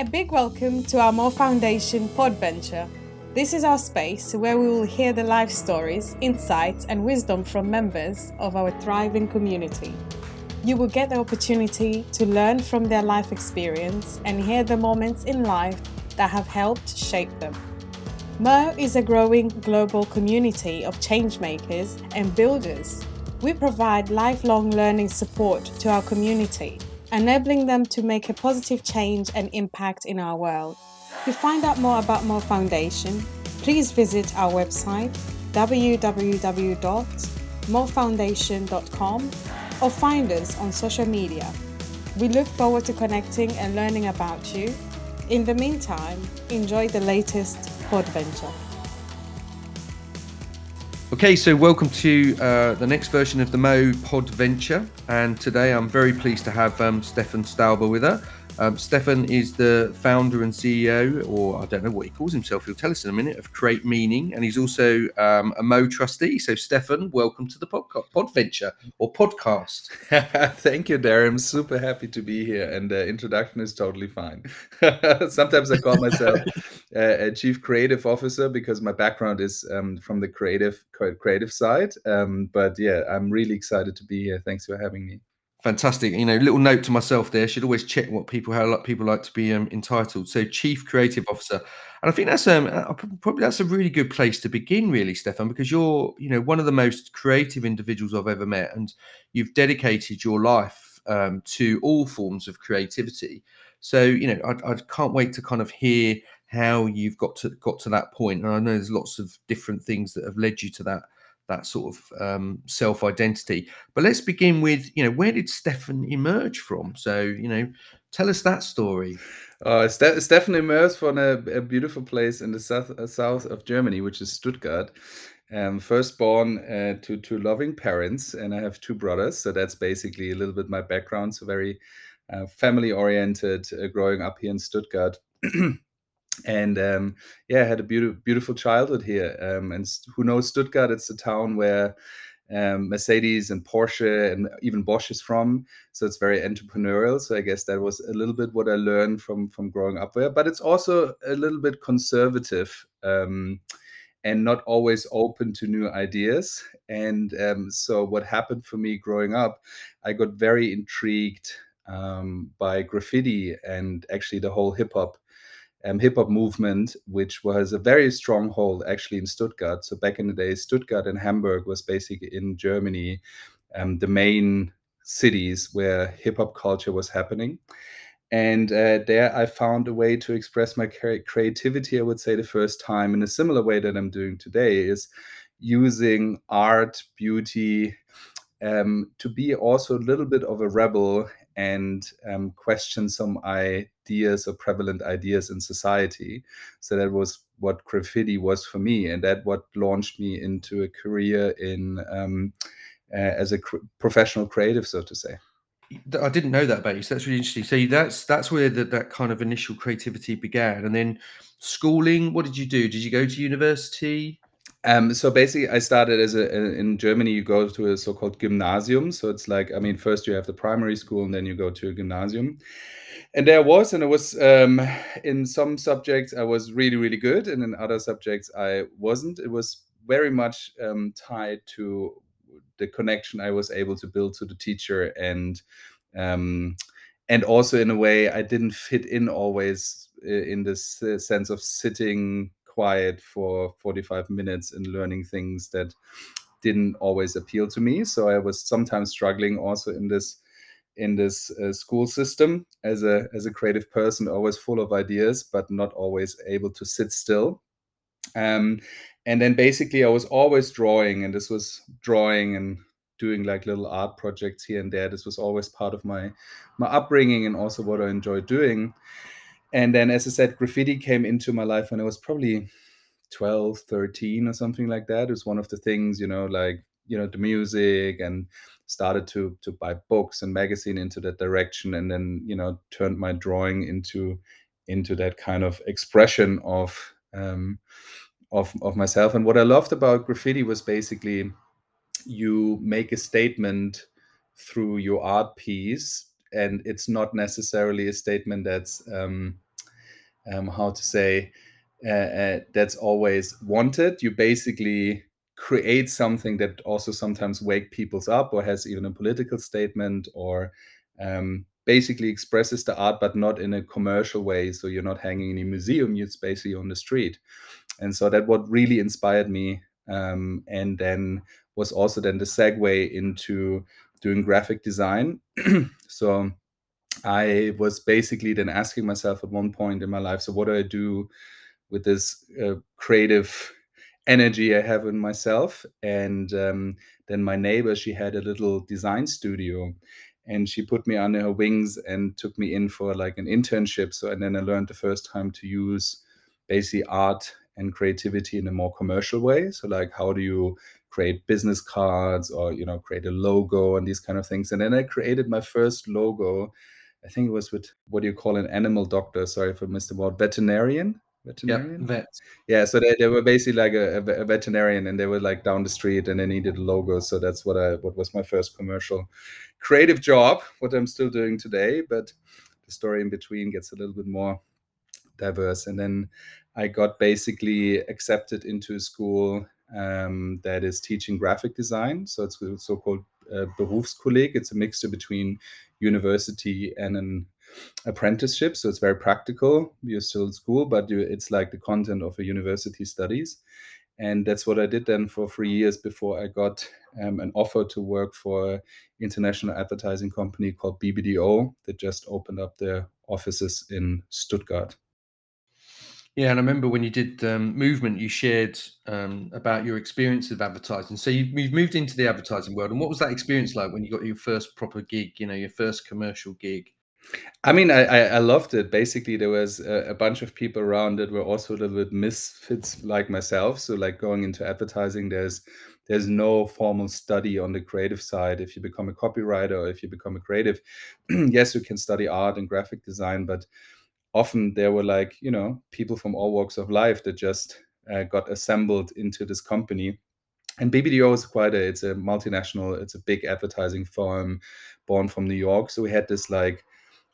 A big welcome to our MOE Foundation Podventure. This is our space where we will hear the life stories, insights, and wisdom from members of our thriving community. You will get the opportunity to learn from their life experience and hear the moments in life that have helped shape them. MOE is a growing global community of changemakers and builders. We provide lifelong learning support to our community, enabling them to make a positive change and impact in our world. To find out more about MOE Foundation, please visit our website www.moefoundation.com or find us on social media. We look forward to connecting and learning about you. In the meantime, enjoy the latest Podventure. Okay, so welcome to uh, the next version of the Mo Pod Venture. and today I'm very pleased to have um, Steffen Stäuber with her. Um, Steffen is the founder and CEO, or I don't know what he calls himself. He'll tell us in a minute of Create Meaning, and he's also um, a MOE trustee. So, Steffen, welcome to the podcast, Podventure or podcast. Thank you, Darren. I'm super happy to be here, and the introduction is totally fine. Sometimes I call myself a chief creative officer because my background is um, from the creative creative side. Um, but yeah, I'm really excited to be here. Thanks for having me. Fantastic. You know, little note to myself there. Should always check what people how people like to be um, entitled. So, chief creative officer, and I think that's um probably that's a really good place to begin, really, Steffen, because you're you know one of the most creative individuals I've ever met, and you've dedicated your life um, to all forms of creativity. So, you know, I, I can't wait to kind of hear how you've got to got to that. And I know there's lots of different things that have led you to that that sort of um, self identity. But let's begin with, you know, where did Steffen emerge from? So, you know, tell us that story. Uh, Ste- Steffen emerged from a, a, beautiful place in the south, uh, south of Germany, which is Stuttgart. Um, first born uh, to two loving parents, and I have two brothers, so that's basically a little bit my background. So very uh, family oriented, uh, growing up here in Stuttgart. and um, yeah, I had a beautiful, beautiful childhood here. Um, and who knows Stuttgart? It's a town where um, Mercedes and Porsche and even Bosch is from. So it's very entrepreneurial. So I guess that was a little bit what I learned from from growing up there. But it's also a little bit conservative um, and not always open to new ideas. And um, so what happened for me growing up, I got very intrigued um, by graffiti and actually the whole hip hop um, hip hop movement, which was a very stronghold actually in Stuttgart. So back in the day, Stuttgart and Hamburg was basically in Germany, um, the main cities where hip hop culture was happening. And uh, there I found a way to express my creativity, I would say, the first time in a similar way that I'm doing today is using art, beauty, um, to be also a little bit of a rebel and um, question some ideas or prevalent ideas in society. So that was what graffiti was for me, and that what launched me into a career in um, uh, as a cr- professional creative, so to say. I didn't know that about you. So that's really interesting. So that's that's where the, that kind of initial creativity began, and then schooling. What did you do? Did you go to university? Um, so basically, I started as a in Germany. You go to a so-called gymnasium. So it's like I mean, first you have the primary school, and then you go to a gymnasium. And there was, and it was um, in some subjects I was really really good, and in other subjects I wasn't. It was very much um, tied to the connection I was able to build to the teacher, and um, and also in a way I didn't fit in always uh, in this uh, sense of sitting quiet for 45 minutes and learning things that didn't always appeal to me. So i was sometimes struggling also in this in this uh, school system as a as a creative person always full of ideas but not always able to sit still. Um, and then basically i was always drawing and this was drawing and doing like little art projects here and there. This was always part of my my upbringing and also what i enjoyed doing and then as i said graffiti came into my life when i was probably 12 13 or something like that. It was one of the things you know like you know the music and started to to buy books and magazine into that direction and then you know turned my drawing into into that kind of expression of um of of myself. And what i loved about graffiti was basically you make a statement through your art piece and it's not necessarily a statement that's um, um, how to say uh, uh, that's always wanted. You basically create something that also sometimes wake people's up or has even a political statement or um, basically expresses the art but not in a commercial way so you're not hanging in a museum it's basically on the street and so that what really inspired me um, and then was also then the segue into doing graphic design so i was basically then asking myself at one point in my life so what do i do with this uh, creative energy I have in myself. And um, then my neighbor, she had a little design studio and she put me under her wings and took me in for like an internship. So, and then I learned the first time to use basically art and creativity in a more commercial way. So, like, how do you create business cards or, you know, create a logo and these kind of things. And then I created my first logo. I think it was with what do you call an animal doctor? Sorry if I missed the word, veterinarian veterinarian. Yep, vet. Yeah, so they, they were basically like a, a, veterinarian, and they were like down the street, and they needed a logo. So that's what I what was my first commercial creative job. What I'm still doing today, but the story in between gets a little bit more diverse. And then I got basically accepted into a school um, that is teaching graphic design. So it's so-called uh, Berufskolleg. It's a mixture between university and an apprenticeship so it's very practical you're still in school but you, it's like the content of a university studies and that's what i did then for three years before i got um, an offer to work for an international advertising company called bbdo that just opened up their offices in stuttgart yeah, and I remember when you did um, movement, you shared um, about your experience of advertising. So you, have moved into the advertising world, and what was that experience like when you got your first proper gig? You know, your first commercial gig. I mean, I, I, loved it. Basically, there was a, a, bunch of people around that were also a little bit misfits like myself. So, like going into advertising, there's there's no formal study on the creative side. If you become a copywriter or if you become a creative, yes, you can study art and graphic design, but often there were like you know people from all walks of life that just uh, got assembled into this company. And BBDO is quite a it's a multinational, it's a big advertising firm born from New York. So we had this like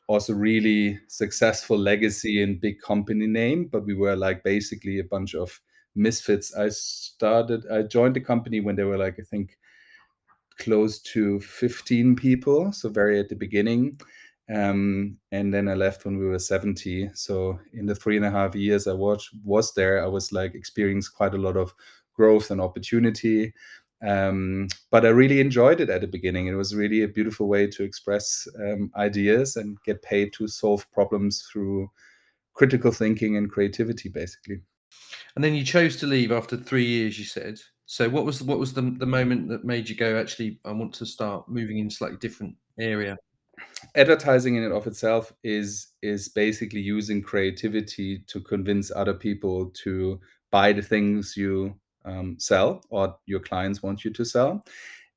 also really successful legacy and big company name, but we were like basically a bunch of misfits. I started, I joined the company when they were like, I think, close to 15 people, so very at the beginning. Um, and then I left when we were 70. So in the three and a half years I was was there, I was like experienced quite a lot of growth and opportunity um, but I really enjoyed it at the beginning. It was really a beautiful way to express um, ideas and get paid to solve problems through critical thinking and creativity, basically. And then you chose to leave after three years. You said. So what was what was the the moment that made you go? Actually, I want to start moving in slightly different area. Advertising in and of itself is is basically using creativity to convince other people to buy the things you um, sell or your clients want you to sell.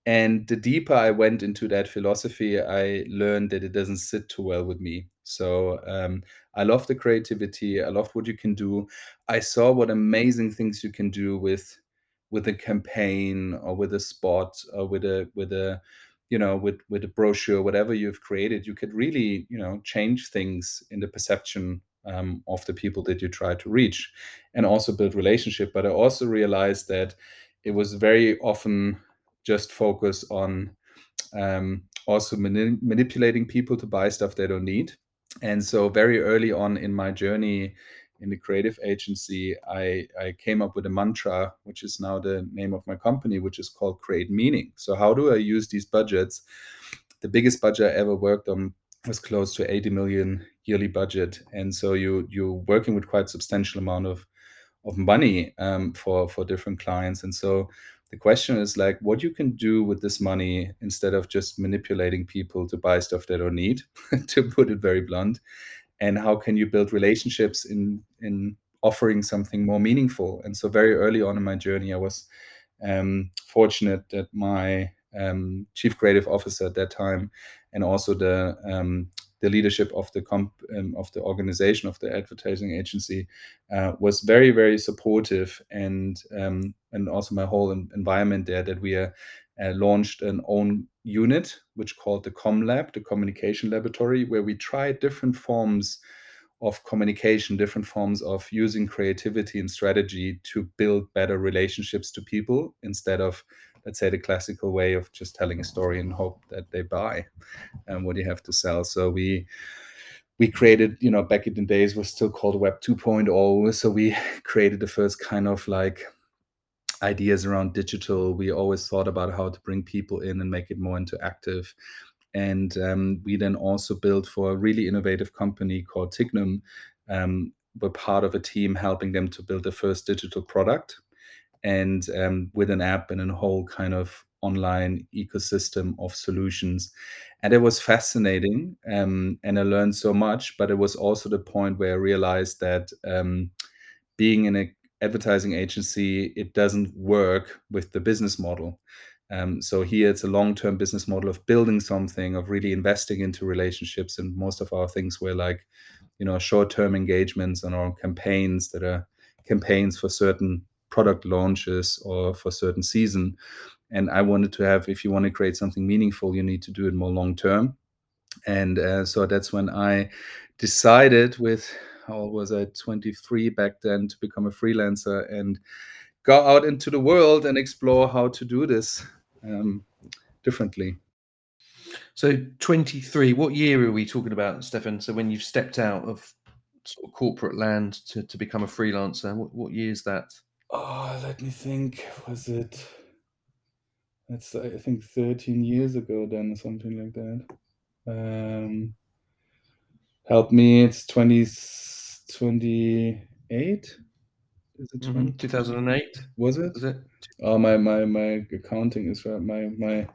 And the deeper I went into that philosophy, I learned that it doesn't sit too well with me. So um, I love the creativity. I love what you can do. I saw what amazing things you can do with with a campaign or with a spot or with a with a you know with with a brochure whatever you've created you could really you know change things in the perception um, of the people that you try to reach and also build relationship. But i also realized that it was very often just focus on um, also mani- manipulating people to buy stuff they don't need. And so very early on in my journey in the creative agency I, I came up with a mantra which is now the name of my company which is called create meaning. So how do i use these budgets? The biggest budget i ever worked on was close to 80 million yearly budget, and so you you're working with quite substantial amount of of money um, for for different clients, and so the question is like what you can do with this money instead of just manipulating people to buy stuff they don't need, to put it very blunt, and how can you build relationships in in offering something more meaningful? And so very early on in my journey, I was um, fortunate that my um, chief creative officer at that time and also the um, the leadership of the comp um, of the organization of the advertising agency uh, was very very supportive and um, and also my whole environment there that we uh, uh, launched an own unit which called the com lab the communication laboratory where we tried different forms of communication, different forms of using creativity and strategy to build better relationships to people instead of, let's say, the classical way of just telling a story and hope that they buy um, what you have to sell. So we we created, you know, back in the days was still called Web 2.0. So we created the first kind of like ideas around digital. We always thought about how to bring people in and make it more interactive. And um, we then also built for a really innovative company called Tignum. Um, we're part of a team helping them to build the first digital product and um, with an app and a whole kind of online ecosystem of solutions. And it was fascinating. Um, and I learned so much, but it was also the point where I realized that um, being in an advertising agency, it doesn't work with the business model. Um, so here it's a long-term business model of building something, of really investing into relationships, and most of our things were like, you know, short-term engagements and our campaigns that are campaigns for certain product launches or for certain season. And I wanted to have, if you want to create something meaningful, you need to do it more long-term. And uh, so that's when I decided, with how old was I, 23 back then, to become a freelancer and go out into the world and explore how to do this um, differently. So 23, what year are we talking about, Steffen? So when you've stepped out of sort of corporate land to, to become a freelancer, what, what year is that? Oh, let me think. Was it? That's I think 13 years ago then, or something like that. Um, help me. It's 20, 28. Is it mm -hmm. 2008? Was it? Was it? Oh, my my my accounting is right. My my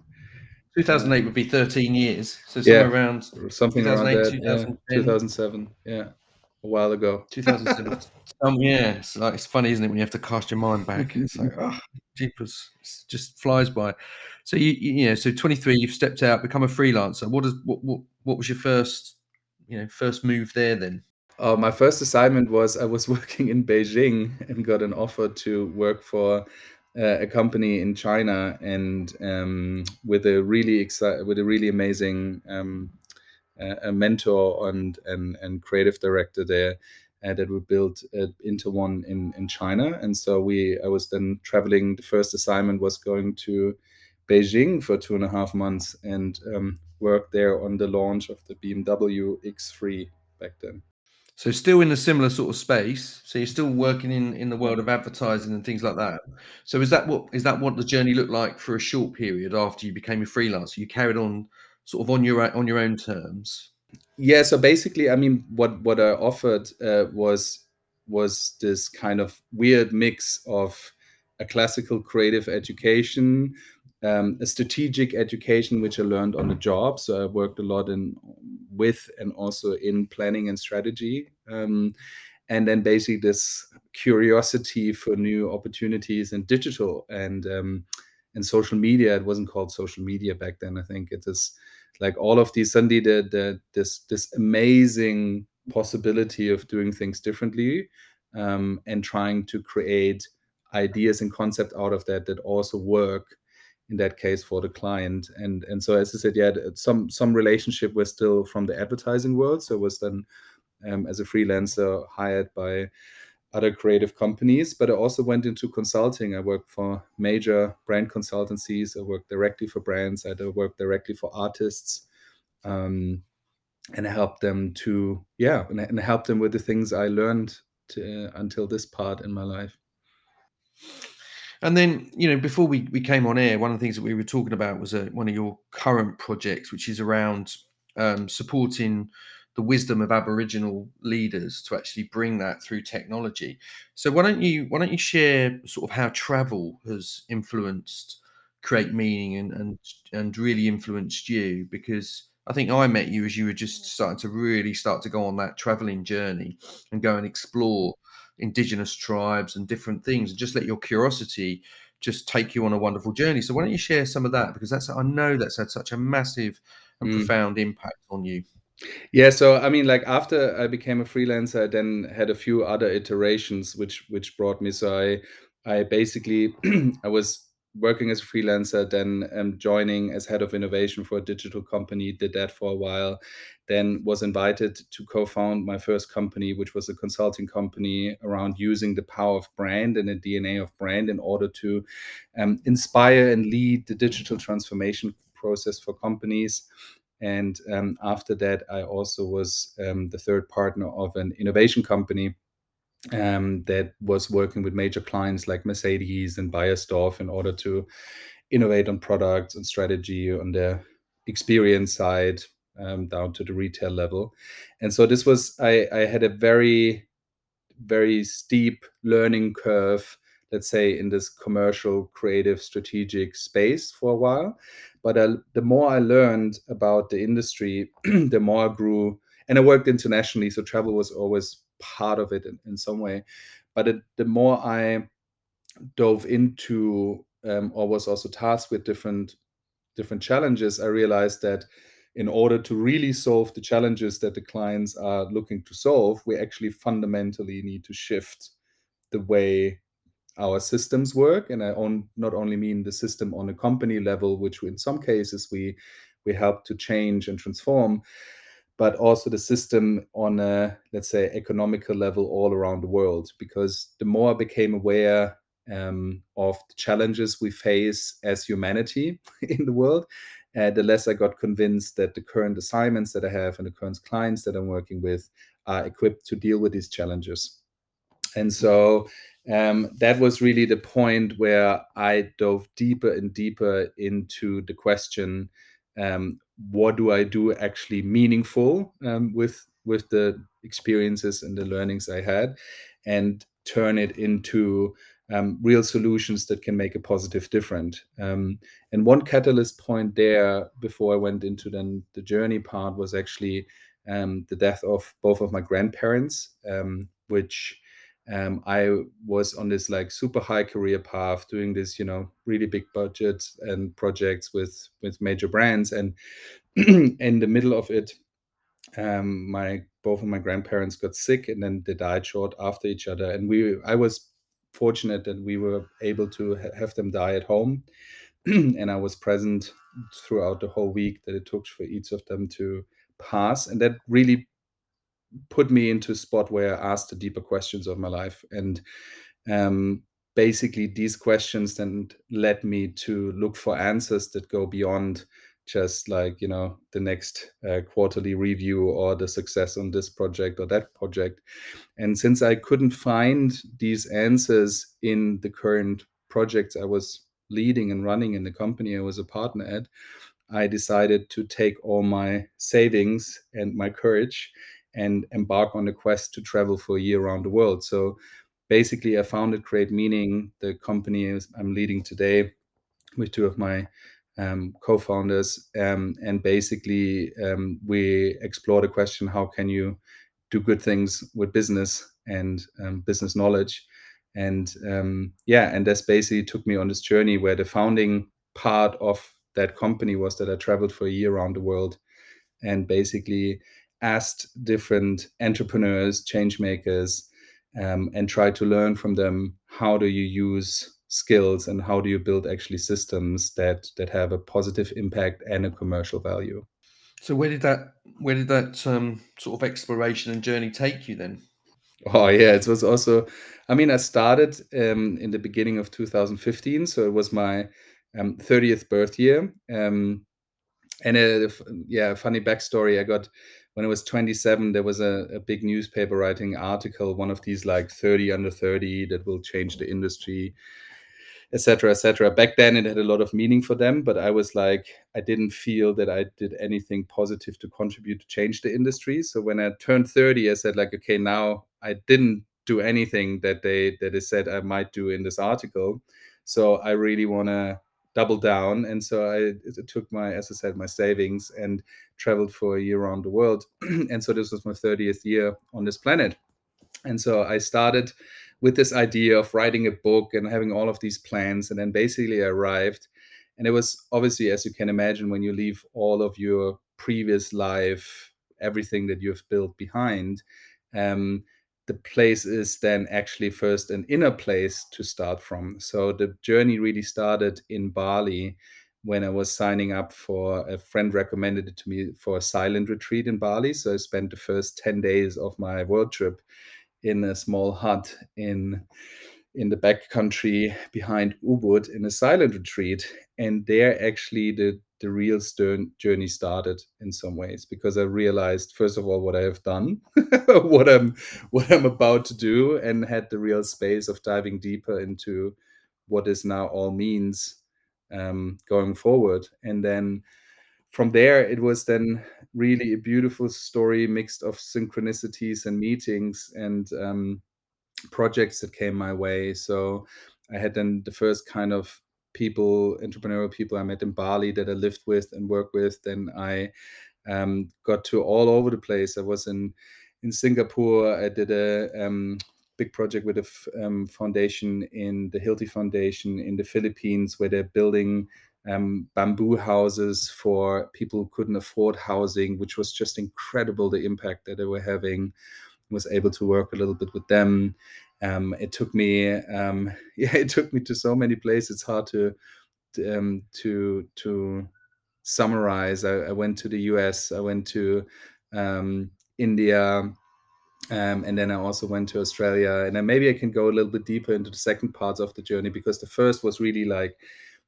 2008 would be 13 years. So somewhere yeah, around something around that. Yeah, 2007. Yeah, a while ago. 2007. um, yeah, it's like it's funny, isn't it, when you have to cast your mind back? It's like, oh, jeepers, it just flies by. So you you know, so 23, you've stepped out, become a freelancer. What is what what what was your first you know first move there then? Uh, my first assignment was I was working in Beijing and got an offer to work for uh, a company in China and um, with a really exci- with a really amazing um, uh, a mentor and, and and creative director there uh, that we built uh, Interone in in China. And so we I was then traveling. The first assignment was going to Beijing for two and a half months and um, worked there on the launch of the BMW X3 back then. So still in a similar sort of space. So you're still working in in the world of advertising and things like that. So is that what is that what the journey looked like for a short period after you became a freelancer? You carried on sort of on your on your own terms. Yeah. So basically, I mean, what what I offered uh, was was this kind of weird mix of a classical creative education um, a strategic education which I learned on the job. So I worked a lot in with and also in planning and strategy. Um, and then basically this curiosity for new opportunities in digital and um, and social media. It wasn't called social media back then. I think it is like all of these suddenly the, the this this amazing possibility of doing things differently um, and trying to create ideas and concept out of that that also work in that case for the client. And and so as i said yeah some some relationship was still from the advertising world. So was then um, as a freelancer hired by other creative companies but i also went into consulting. I worked for major brand consultancies. I worked directly for brands. I worked directly for artists um, and help them to yeah and, and help them with the things i learned to, uh, until this part in my life and then, you know, before we, we came on air, one of the things that we were talking about was uh, one of your current projects, which is around um, supporting the wisdom of Aboriginal leaders to actually bring that through technology. So why don't you why don't you share sort of how travel has influenced create meaning and and and really influenced you? Because I think I met you as you were just starting to really start to go on that traveling journey and go and explore indigenous tribes and different things and just let your curiosity just take you on a wonderful journey. So why don't you share some of that? Because that's i know that's had such a massive and mm. profound impact on you. Yeah so i mean like after i became a freelancer i then had a few other iterations which which brought me. So i i basically i was working as a freelancer then um, joining as head of innovation for a digital company did that for a while then was invited to co-found my first company, which was a consulting company around using the power of brand and the DNA of brand in order to um, inspire and lead the digital transformation process for companies. And um, after that, I also was um, the third partner of an innovation company um, that was working with major clients like Mercedes and Beiersdorf in order to innovate on products and strategy on the experience side um, down to the retail level. And so this was I, I had a very very steep learning curve let's say in this commercial creative strategic space for a while but uh, the more i learned about the industry the more i grew and i worked internationally so travel was always part of it in, in some way but it, the more i dove into um, or was also tasked with different different challenges i realized that in order to really solve the challenges that the clients are looking to solve we actually fundamentally need to shift the way our systems work. And i on, not only mean the system on a company level which in some cases we we help to change and transform but also the system on a let's say economical level all around the world. Because the more i became aware um, of the challenges we face as humanity in the world uh, the less i got convinced that the current assignments that i have and the current clients that i'm working with are equipped to deal with these challenges. And so um, that was really the point where I dove deeper and deeper into the question: um, What do I do actually meaningful um, with with the experiences and the learnings I had, and turn it into um, real solutions that can make a positive difference. Um, and one catalyst point there, before I went into then the journey part, was actually um, the death of both of my grandparents, which um, I was on this like super high career path, doing this, you know, really big budgets and projects with with major brands, and in the middle of it, um, my both of my grandparents got sick, and then they died short after each other. And we, I was fortunate that we were able to ha- have them die at home, and I was present throughout the whole week that it took for each of them to pass, and that really put me into a spot where I asked the deeper questions of my life. And um, basically, these questions then led me to look for answers that go beyond just like, you know, the next uh, quarterly review or the success on this project or that project. And since I couldn't find these answers in the current projects I was leading and running in the company I was a partner at, I decided to take all my savings and my courage and embark on a quest to travel for a year around the world. So basically, I founded Create Meaning, the company I'm leading today with two of my um, co-founders, um, and basically um, we explore the question: How can you do good things with business and um, business knowledge? And um, yeah, and this basically took me on this journey where the founding part of that company was that I traveled for a year around the world and basically asked different entrepreneurs, change makers, um, and tried to learn from them how do you use skills and how do you build actually systems that that have a positive impact and a commercial value. So where did that where did that um, sort of exploration and journey take you then? Oh yeah, it was also. I mean, I started um, in the beginning of 2015, so it was my um, 30th birth year. Um, and a, yeah, funny backstory. I got when I was 27, there was a, a big newspaper writing article, one of these like 30 under 30 that will change the industry, etc., etc. Back then, it had a lot of meaning for them, but I was like, I didn't feel that I did anything positive to contribute to change the industry. So when I turned 30, I said like, okay, now I didn't do anything that they that they said I might do in this article. So I really want to double down. And so I took my, as I said, my savings and traveled for a year around the world. and so this was my 30th year on this planet. And so I started with this idea of writing a book and having all of these plans. And then basically I arrived. And it was obviously, as you can imagine, when you leave all of your previous life, everything that you've built behind, um, the place is then actually first an inner place to start from. So the journey really started in Bali when I was signing up for a friend recommended it to me for a silent retreat in Bali. So I spent the first 10 days of my world trip in a small hut in in the back country behind Ubud in a silent retreat. And there actually the the real stern journey started in some ways because I realized first of all what I have done, what I'm what I'm about to do, and had the real space of diving deeper into what this now all means um, going forward. And then from there, it was then really a beautiful story mixed of synchronicities and meetings and um, projects that came my way. So I had then the first kind of people, entrepreneurial people I met in Bali that I lived with and worked with. Then I um, got to all over the place. I was in in Singapore. I did a um, big project with a um, foundation in the Hilti Foundation in the Philippines, where they're building um, bamboo houses for people who couldn't afford housing, which was just incredible the impact that they were having. Was able to work a little bit with them. Um, it took me, um, yeah, it took me to so many places. It's hard to to um, to, to summarize. I, I, went to the U.S. I went to um, India. Um, and then I also went to Australia, and then maybe I can go a little bit deeper into the second parts of the journey because the first was really like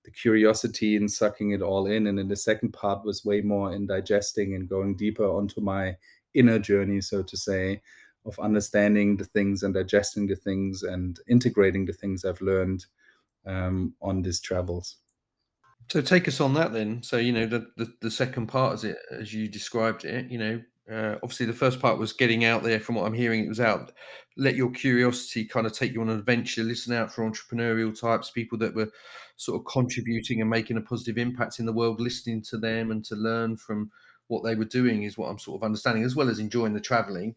the curiosity and sucking it all in, and then the second part was way more in digesting and going deeper onto my inner journey, so to say, of understanding the things and digesting the things and integrating the things I've learned um, on these travels. So take us on that then. So you know the, the, the second part, as it as you described it, you know, uh, obviously the first part was getting out there. From what I'm hearing, it was out. Let your curiosity kind of take you on an adventure. Listen out for entrepreneurial types, people that were sort of contributing and making a positive impact in the world. Listening to them and to learn from what they were doing is what I'm sort of understanding, as well as enjoying the traveling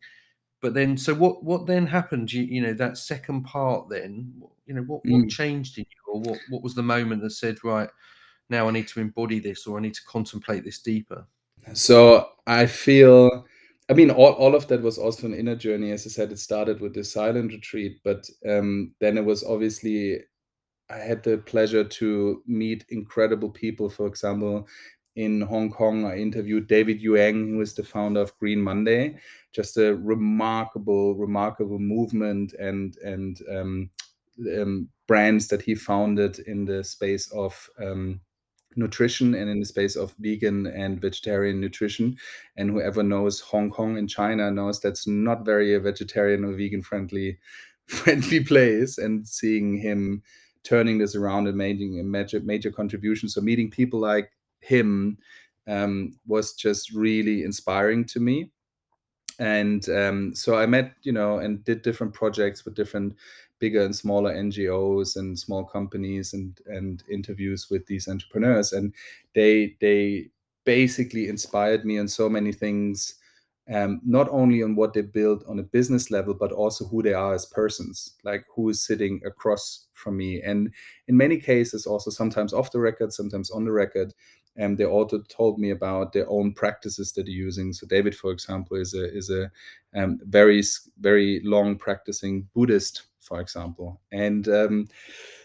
but then so what what then happened you, you know that second part then you know what, what mm. changed in you or what, what was the moment that said right now i need to embody this or i need to contemplate this deeper so i feel i mean all, all of that was also an inner journey as i said it started with the silent retreat but um, then it was obviously i had the pleasure to meet incredible people for example in Hong Kong, I interviewed David Yeung, who is the founder of Green Monday. Just a remarkable, remarkable movement and and um, um, brands that he founded in the space of um, nutrition and in the space of vegan and vegetarian nutrition. And whoever knows Hong Kong and China knows that's not very a vegetarian or vegan friendly friendly place. And seeing him turning this around and making a major major contribution. So meeting people like him um, was just really inspiring to me and um, so i met you know and did different projects with different bigger and smaller ngos and small companies and and interviews with these entrepreneurs and they they basically inspired me on so many things um, not only on what they build on a business level, but also who they are as persons, like who is sitting across from me. And in many cases, also sometimes off the record, sometimes on the record, and they also told me about their own practices that they're using. So David, for example, is a is a um, very very long practicing Buddhist, for example, and um,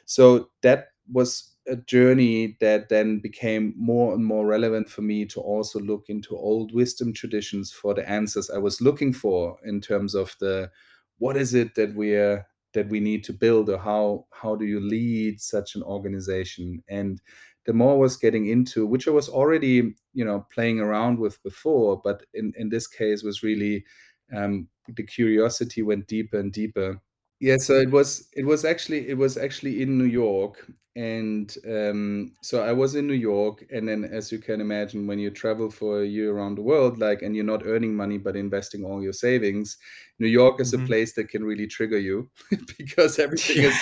so that was a journey that then became more and more relevant for me to also look into old wisdom traditions for the answers I was looking for in terms of the what is it that we're that we need to build or how how do you lead such an organization? And the more I was getting into which I was already you know playing around with before but in in this case was really um, the curiosity went deeper and deeper. Yeah, so it was it was actually it was actually in New York, and um, so I was in New York, and then as you can imagine, when you travel for a year around the world, like, and you're not earning money but investing all your savings, New York is mm-hmm. a place that can really trigger you because everything yeah. is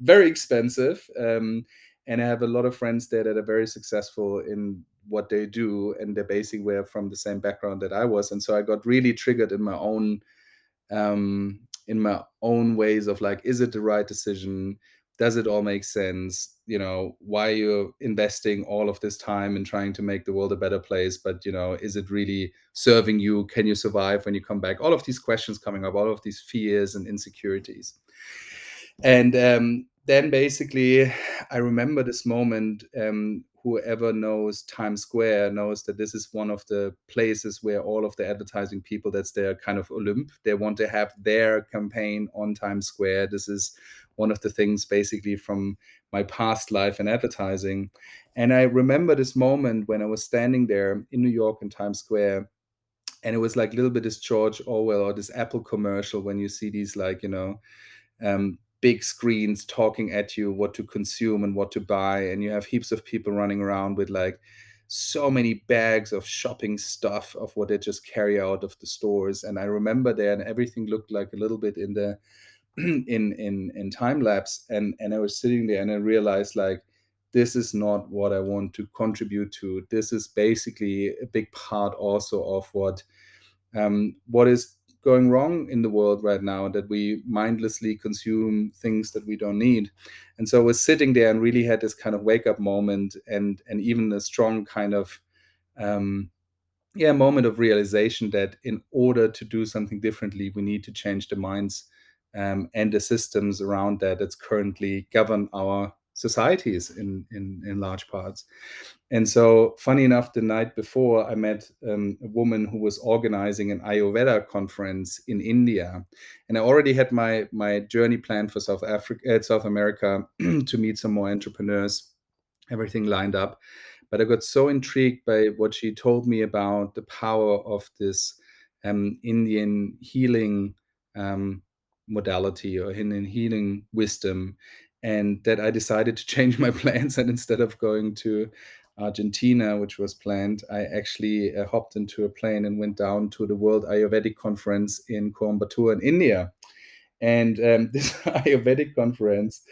very expensive. Um, and I have a lot of friends there that are very successful in what they do, and they're basically were from the same background that I was, and so I got really triggered in my own um in my own ways of like is it the right decision does it all make sense you know why are you're investing all of this time in trying to make the world a better place but you know is it really serving you can you survive when you come back all of these questions coming up all of these fears and insecurities and um, then basically i remember this moment um, whoever knows Times Square knows that this is one of the places where all of the advertising people, that's their kind of Olymp. They want to have their campaign on Times Square. This is one of the things basically from my past life in advertising. And I remember this moment when I was standing there in New York in Times Square. And it was like a little bit this George Orwell or this Apple commercial when you see these like, you know, um, big screens talking at you what to consume and what to buy and you have heaps of people running around with like so many bags of shopping stuff of what they just carry out of the stores and i remember there and everything looked like a little bit in the in in in time lapse and and i was sitting there and i realized like this is not what i want to contribute to. This is basically a big part also of what um, what is going wrong in the world right now that we mindlessly consume things that we don't need. And so I was sitting there and really had this kind of wake up moment and and even a strong kind of um, yeah moment of realization that in order to do something differently we need to change the minds um, and the systems around that that's currently govern our societies in in in large parts and so, funny enough, the night before, I met um, a woman who was organizing an Ayurveda conference in India, and I already had my my journey planned for South Africa, uh, South America, to meet some more entrepreneurs, everything lined up. But I got so intrigued by what she told me about the power of this um, Indian healing um, modality or Indian healing wisdom, and that I decided to change my plans and instead of going to Argentina, which was planned, I actually uh, hopped into a plane and went down to the World Ayurvedic Conference in Coimbatore in India. And um, this Ayurvedic conference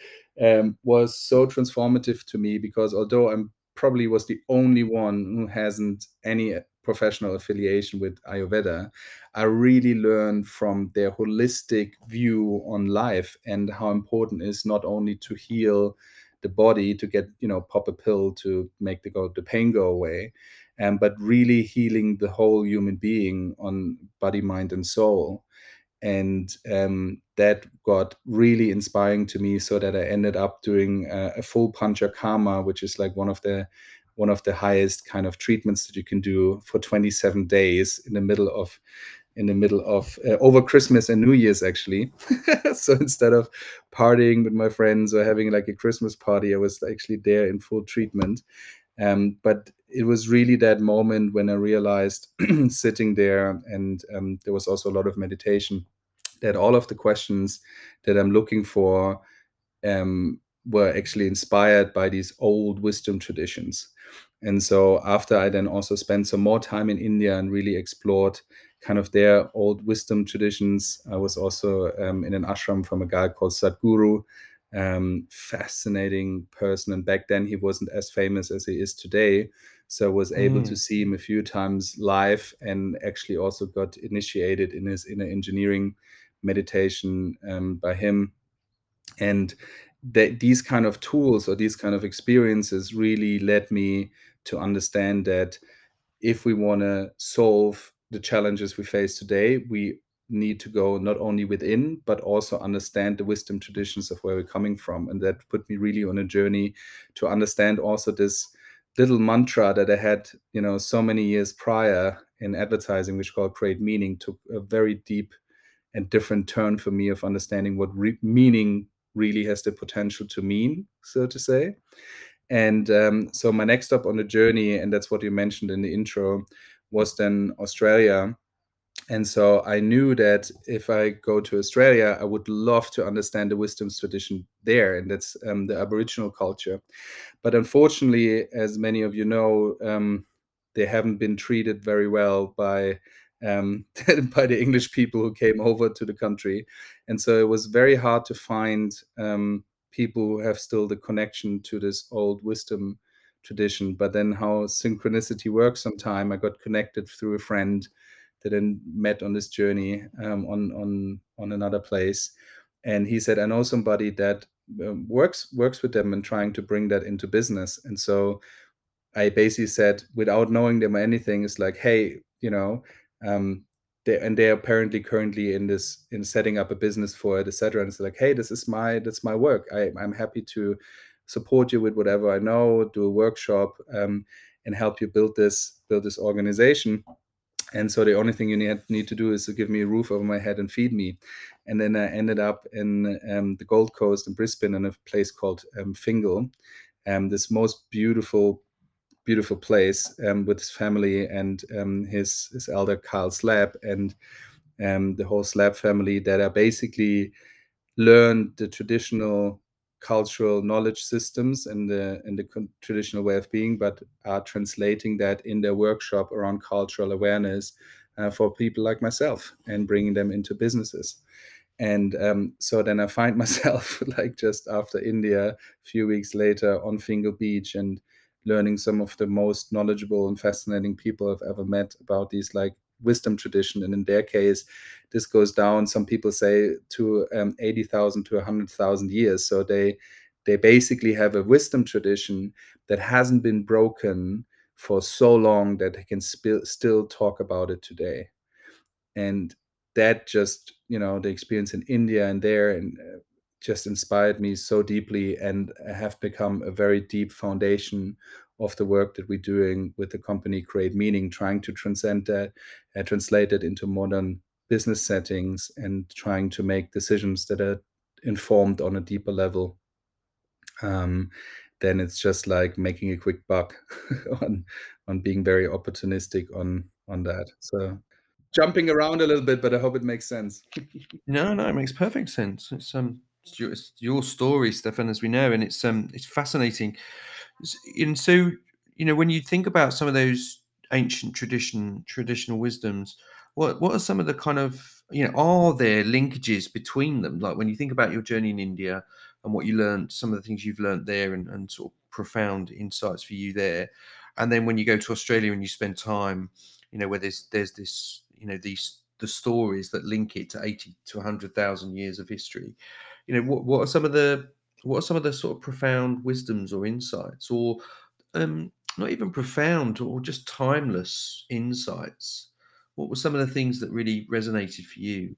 um, was so transformative to me because although I'm probably was the only one who hasn't any professional affiliation with Ayurveda, I really learned from their holistic view on life and how important it is not only to heal the body to get you know pop a pill to make the go the pain go away um, but really healing the whole human being on body mind and soul. And um, that got really inspiring to me so that i ended up doing a, a full panchakarma which is like one of the one of the highest kind of treatments that you can do for 27 days in the middle of in the middle of uh, over Christmas and New Year's actually. so instead of partying with my friends or having like a Christmas party, I was actually there in full treatment. Um, but it was really that moment when I realized sitting there, and um, there was also a lot of meditation, that all of the questions that I'm looking for um, were actually inspired by these old wisdom traditions. And so after I then also spent some more time in India and really explored kind of their old wisdom traditions. I was also um, in an ashram from a guy called Sadhguru, um, fascinating person. And back then he wasn't as famous as he is today. So I was able mm. to see him a few times live and actually also got initiated in his inner engineering meditation um, by him. And that these kind of tools or these kind of experiences really led me to understand that if we want to solve the challenges we face today, we need to go not only within, but also understand the wisdom traditions of where we're coming from. And that put me really on a journey to understand also this little mantra that I had, you know, so many years prior in advertising, which called create meaning, took a very deep and different turn for me of understanding what re- meaning really has the potential to mean, so to say. And um, so my next stop on the journey, and that's what you mentioned in the intro, was then Australia. And so I knew that if I go to Australia, I would love to understand the wisdoms tradition there, and that's um, the Aboriginal culture. But unfortunately, as many of you know, um, they haven't been treated very well by um, by the English people who came over to the country, and so it was very hard to find um, people who have still the connection to this old wisdom tradition. But then how synchronicity works sometime, I got connected through a friend that then met on this journey um, on on on another place, and he said, "I know somebody that um, works works with them and trying to bring that into business." And so I basically said, without knowing them or anything, it's like, "Hey, you know." Um, they, and they're apparently currently in this in setting up a business for it, etc. And it's like, hey, this is my that's my work. I, I'm happy to support you with whatever I know, do a workshop, um, and help you build this build this organization. And so the only thing you need, need to do is to give me a roof over my head and feed me. And then I ended up in um, the Gold Coast in Brisbane in a place called um, Fingal, um, this most beautiful, beautiful place um, with his family and um, his his elder Kyle Slabb and um, the whole Slabb family that are basically learned the traditional cultural knowledge systems and the and the traditional way of being, but are translating that in their workshop around cultural awareness uh, for people like myself and bringing them into businesses. And um, so then I find myself like just after India, a few weeks later on Fingal Beach and learning some of the most knowledgeable and fascinating people I've ever met about these like wisdom tradition. And in their case, this goes down. Some people say to um, eighty thousand to hundred thousand years. So they they basically have a wisdom tradition that hasn't been broken for so long that they can sp- still talk about it today. And that just you know the experience in India and there and uh, just inspired me so deeply and have become a very deep foundation of the work that we're doing with the company create meaning trying to transcend that uh, translate it into modern business settings and trying to make decisions that are informed on a deeper level. Um, then it's just like making a quick buck on on being very opportunistic on on that. So jumping around a little bit but i hope it makes sense. No no it makes perfect sense. It's um your, your story Steffen as we know and it's um it's fascinating. And so you know when you think about some of those ancient tradition traditional wisdoms what what are some of the kind of you know are there linkages between them? Like when you think about your journey in india and what you learned some of the things you've learned there and, and sort of profound insights for you there. And then when you go to australia and you spend time you know where there's there's this you know these the stories that link it to 80 to 100,000 years of history you know what what are some of the what are some of the sort of profound wisdoms or insights or um, not even profound or just timeless insights? What were some of the things that really resonated for you?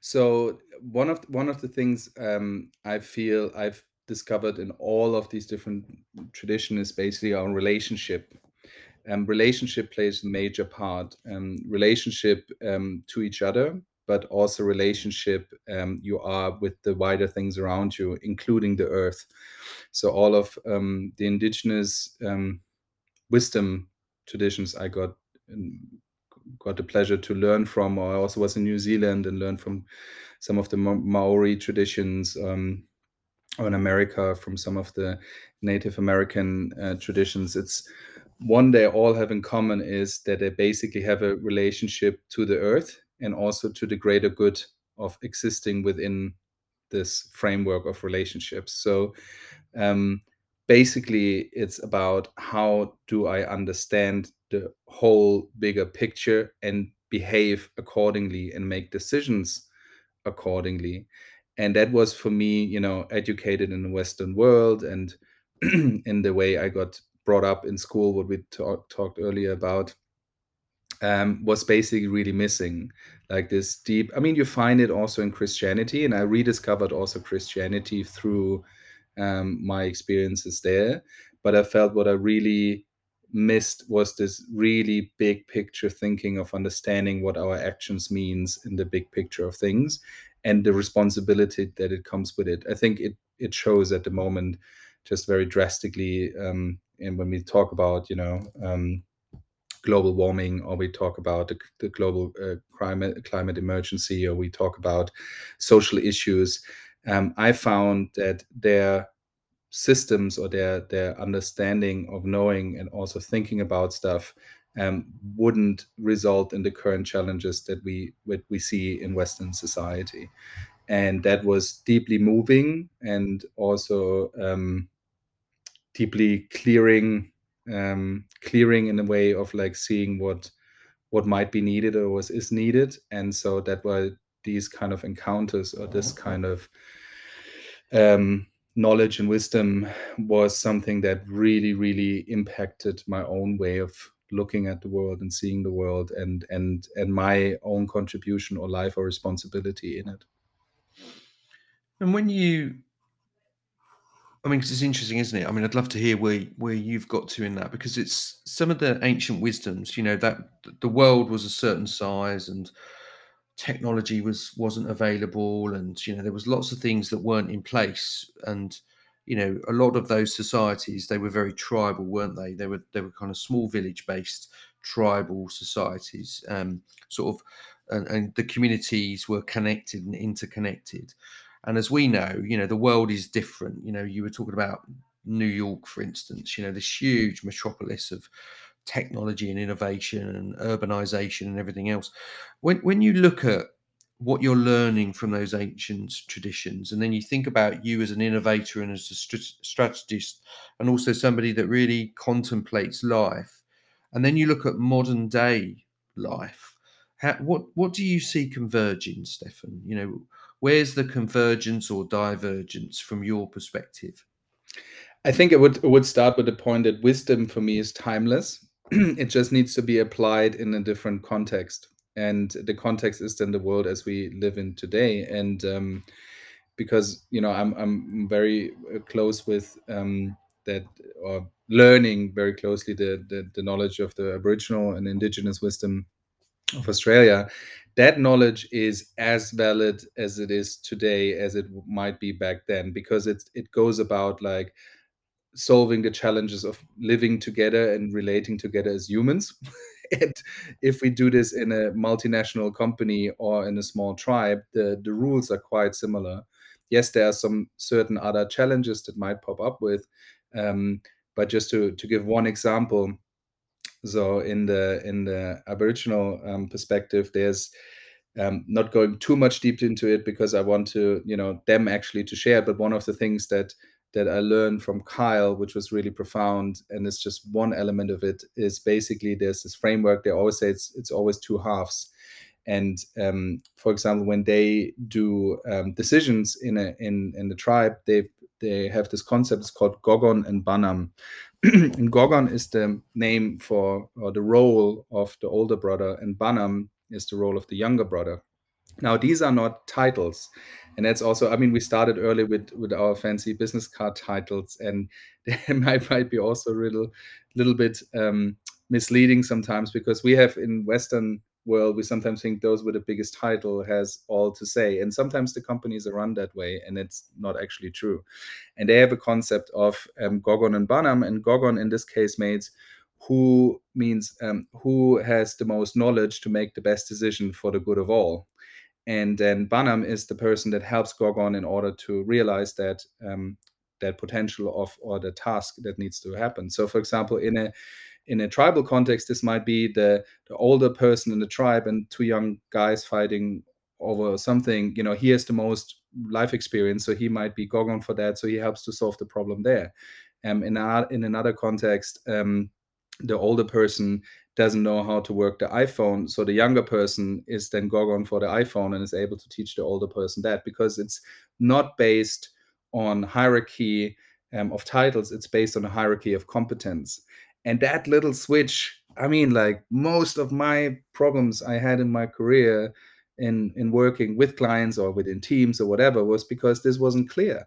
So one of one of the things um, i feel i've discovered in all of these different traditions is basically our relationship. Um, relationship plays a major part. Um, relationship um, to each other but also relationship um, you are with the wider things around you, including the earth. So all of um, the indigenous um, wisdom traditions I got um, got the pleasure to learn from. I also was in New Zealand and learned from some of the Maori traditions. Um, or in America, from some of the Native American uh, traditions, it's one they all have in common is that they basically have a relationship to the earth and also to the greater good of existing within this framework of relationships. So um, basically, it's about how do I understand the whole bigger picture and behave accordingly and make decisions accordingly. And that was for me, you know, educated in the Western world and in the way I got brought up in school, what we talk, talked earlier about um, was basically really missing like this deep i mean you find it also in christianity and i rediscovered also christianity through um, my experiences there but i felt what i really missed was this really big picture thinking of understanding what our actions means in the big picture of things and the responsibility that it comes with it. I think it it shows at the moment just very drastically um, and when we talk about you know um, global warming, or we talk about the, the global uh, climate climate emergency, or we talk about social issues. Um, I found that their systems or their their understanding of knowing and also thinking about stuff um, wouldn't result in the current challenges that we we see in Western society, and that was deeply moving and also um, deeply clearing um, clearing in a way of like seeing what what might be needed or was is needed. And so that why these kind of encounters or this kind of um, knowledge and wisdom was something that really really impacted my own way of looking at the world and seeing the world and and and my own contribution or life or responsibility in it. And when you I mean, 'cause it's interesting, isn't it? I mean, I'd love to hear where where you've got to in that because it's some of the ancient wisdoms, you know, that the world was a certain size and technology was wasn't available and, you know, there was lots of things that weren't in place and, you know, a lot of those societies, they were very tribal, weren't they? They were they were kind of small village-based tribal societies, um, sort of and and the communities were connected and interconnected. And as we know, you know, the world is different. You know, you were talking about New York, for instance, you know, this huge metropolis of technology and innovation and urbanization and everything else. When when you look at what you're learning from those ancient traditions, and then you think about you as an innovator and as a strategist, and also somebody that really contemplates life, and then you look at modern day life, how, what what do you see converging, Steffen? You know, where's the convergence or divergence from your perspective? I think it would it would start with the point that wisdom for me is timeless. it just needs to be applied in a different context, and the context is then the world as we live in today. And um, because you know, I'm I'm very uh, close with um, that or learning very closely the, the the knowledge of the Aboriginal and Indigenous wisdom of Australia, that knowledge is as valid as it is today as it might be back then because it it goes about like solving the challenges of living together and relating together as humans. and if we do this in a multinational company or in a small tribe, the, the rules are quite similar. Yes, there are some certain other challenges that might pop up with. Um, but just to, to give one example, so in the in the Aboriginal um, perspective, there's um, not going too much deep into it because I want to, you know, them actually to share. But one of the things that that I learned from Kyle, which was really profound, and it's just one element of it, is basically there's this framework. They always say it's it's always two halves. And um, for example, when they do um, decisions in a in in the tribe, they they have this concept. It's called Gogon and Banam. and Gogon is the name for or the role of the older brother, and Banam is the role of the younger brother. Now, these are not titles. And that's also, I mean, we started early with with our fancy business card titles, and they might, might be also a little, little bit um, misleading sometimes because we have in Western world, we sometimes think those with the biggest title has all to say. And sometimes the companies are run that way, and it's not actually true. And they have a concept of um, Gogon and Banam, and Gogon in this case means who means um, who has the most knowledge to make the best decision for the good of all and then Banam is the person that helps Gogon in order to realize that um, that potential of or the task that needs to happen. So, for example, in a in a tribal context, this might be the the older person in the tribe and two young guys fighting over something. You know, he has the most life experience, so he might be Gogon for that. So he helps to solve the problem there. Um, in a, in another context, um, the older person doesn't know how to work the iPhone. So the younger person is then Gogon for the iPhone and is able to teach the older person that because it's not based on hierarchy um, of titles, it's based on a hierarchy of competence. And that little switch, I mean, like most of my problems I had in my career in in working with clients or within teams or whatever was because this wasn't clear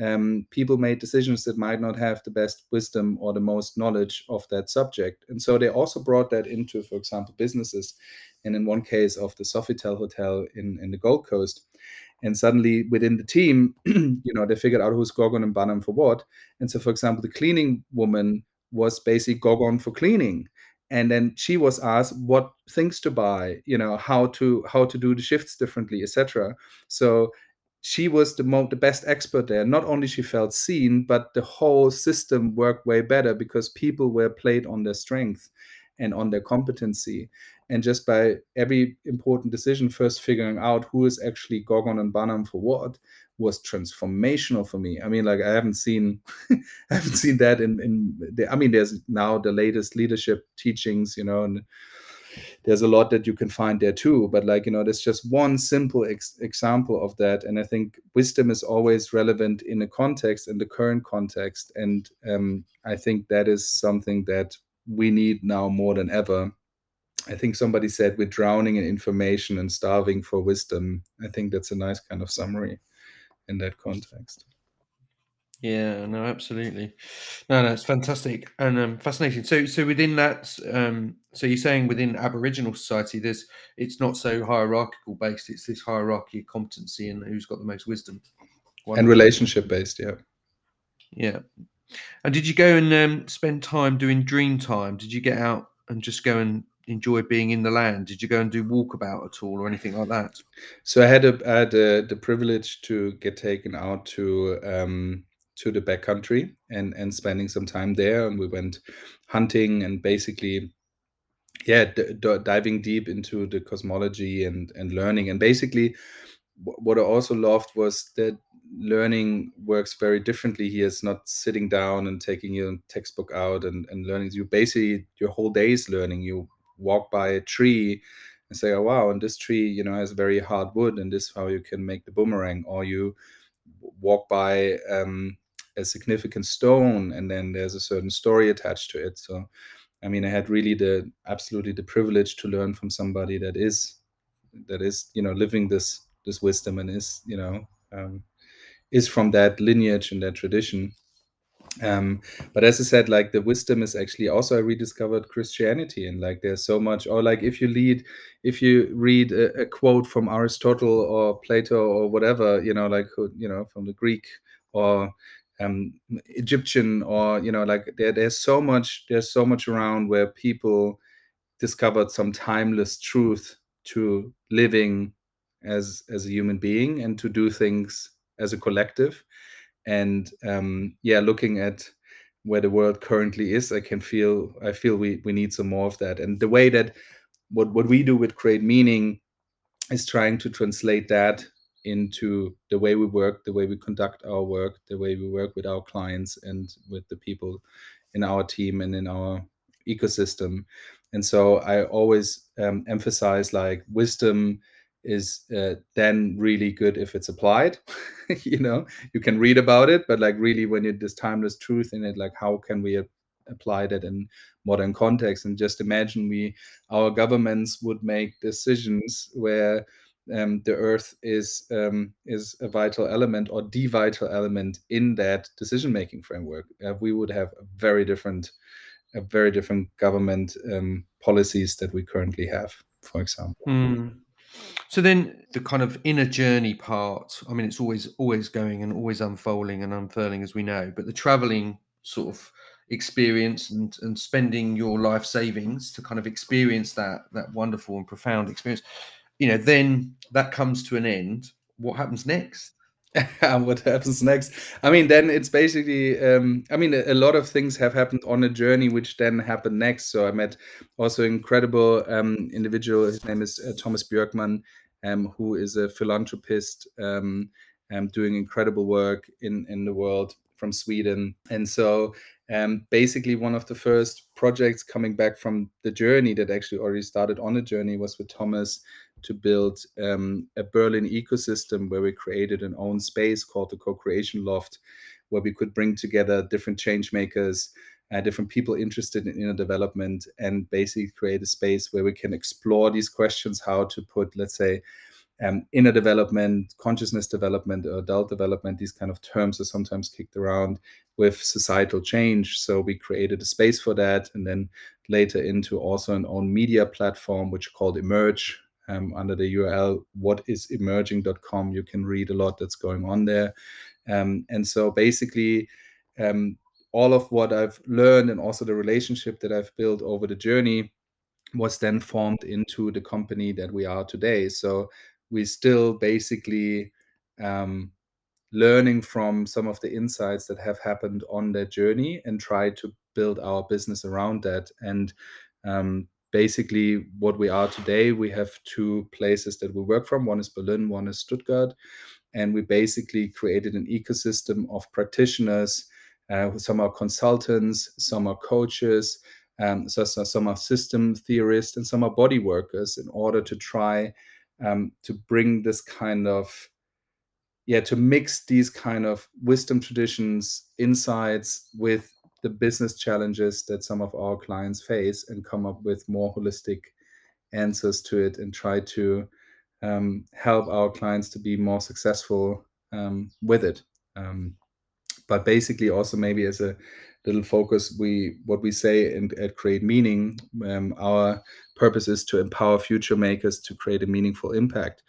um, people made decisions that might not have the best wisdom or the most knowledge of that subject. And so they also brought that into, for example, businesses. And in one case of the Sofitel Hotel in, in the Gold Coast. And suddenly within the team, you know, they figured out who's Gogon and Banam for what. And so, for example, the cleaning woman was basically Gogon for cleaning and then she was asked what things to buy you know how to how to do the shifts differently etc so she was the mo- the best expert there. Not only she felt seen, but the whole system worked way better because people were played on their strength and on their competency. And just by every important decision, first figuring out who is actually Gogon and Banam for what was transformational for me. I mean, like I haven't seen, I haven't seen that in in. The, I mean, there's now the latest leadership teachings, you know, and there's a lot that you can find there too. But like you know there's just one simple ex- example of that. And i think wisdom is always relevant in a context in the current context. And um, i think that is something that we need now more than ever. I think somebody said we're drowning in information and starving for wisdom. I think that's a nice kind of summary in that context Yeah, no, absolutely. No, no, it's fantastic and um, fascinating. So, so within that, um, so you're saying within Aboriginal society, there's it's not so hierarchical based. It's this hierarchy of competency and who's got the most wisdom and relationship based. Yeah, yeah. And did you go and um, spend time doing dream time? Did you get out and just go and enjoy being in the land? Did you go and do walkabout at all or anything like that? So I had a, I had a, the privilege to get taken out to um, to the backcountry and and spending some time there, and we went hunting and basically, yeah, d- d- diving deep into the cosmology and and learning. And basically, what I also loved was that learning works very differently here. It's not sitting down and taking your textbook out and, and learning. You basically your whole day is learning. You walk by a tree and say, "Oh wow!" And this tree, you know, has very hard wood, and this is how you can make the boomerang. Or you walk by um, a significant stone, and then there's a certain story attached to it. So, I mean, I had really the absolutely the privilege to learn from somebody that is that is you know living this this wisdom and is you know um, is from that lineage and that tradition um but as i said like the wisdom is actually also i rediscovered christianity and like there's so much or like if you lead if you read a, a quote from aristotle or plato or whatever you know like you know from the greek or um egyptian or you know like there, there's so much there's so much around where people discovered some timeless truth to living as as a human being and to do things as a collective and um, yeah looking at where the world currently is i can feel i feel we we need some more of that. And the way that what what we do with create meaning is trying to translate that into the way we work the way we conduct our work the way we work with our clients and with the people in our team and in our ecosystem. And so i always um, emphasize like wisdom is uh, then really good if it's applied you know? You can read about it but like really when you this timeless truth in it like how can we apply that in modern context? And just imagine we our governments would make decisions where um, the earth is um, is a vital element or the vital element in that decision making framework. Uh, we would have a very different a very different government um, policies that we currently have for example. Mm. So then the kind of inner journey part, I mean, it's always always going and always unfolding and unfurling as we know, but the traveling sort of experience and, and spending your life savings to kind of experience that that wonderful and profound experience, you know, then that comes to an end. What happens next? what happens next. I mean then it's basically um, i mean a, a, lot of things have happened on a journey which then happened next. So i met also incredible um, individual. His name is uh, Tomas Björkman um, who is a philanthropist um, um, doing incredible work in in the world from sweden. And so um, basically one of the first projects coming back from the journey that actually already started on a journey was with Tomas to build um, a Berlin ecosystem where we created an own space called the Co-Creation Loft, where we could bring together different change makers, uh, different people interested in inner development, and basically create a space where we can explore these questions: how to put, let's say, um, inner development, consciousness development, adult development, these kind of terms are sometimes kicked around with societal change. So we created a space for that, and then later into also an own media platform, which called Emerge, um, under the URL whatisemerging.com. You can read a lot that's going on there. Um, and so basically, um, all of what I've learned and also the relationship that I've built over the journey was then formed into the company that we are today. So we still basically um, learning from some of the insights that have happened on that journey and try to build our business around that. And um, basically what we are today we have two places that we work from one is berlin one is stuttgart and we basically created an ecosystem of practitioners uh, some are consultants some are coaches um, so, so, some are system theorists and some are body workers in order to try um, to bring this kind of yeah to mix these kind of wisdom traditions insights with the business challenges that some of our clients face and come up with more holistic answers to it and try to um, help our clients to be more successful um, with it. Um, but basically also maybe as a little focus we what we say in, at create meaning um, our purpose is to empower future makers to create a meaningful impact.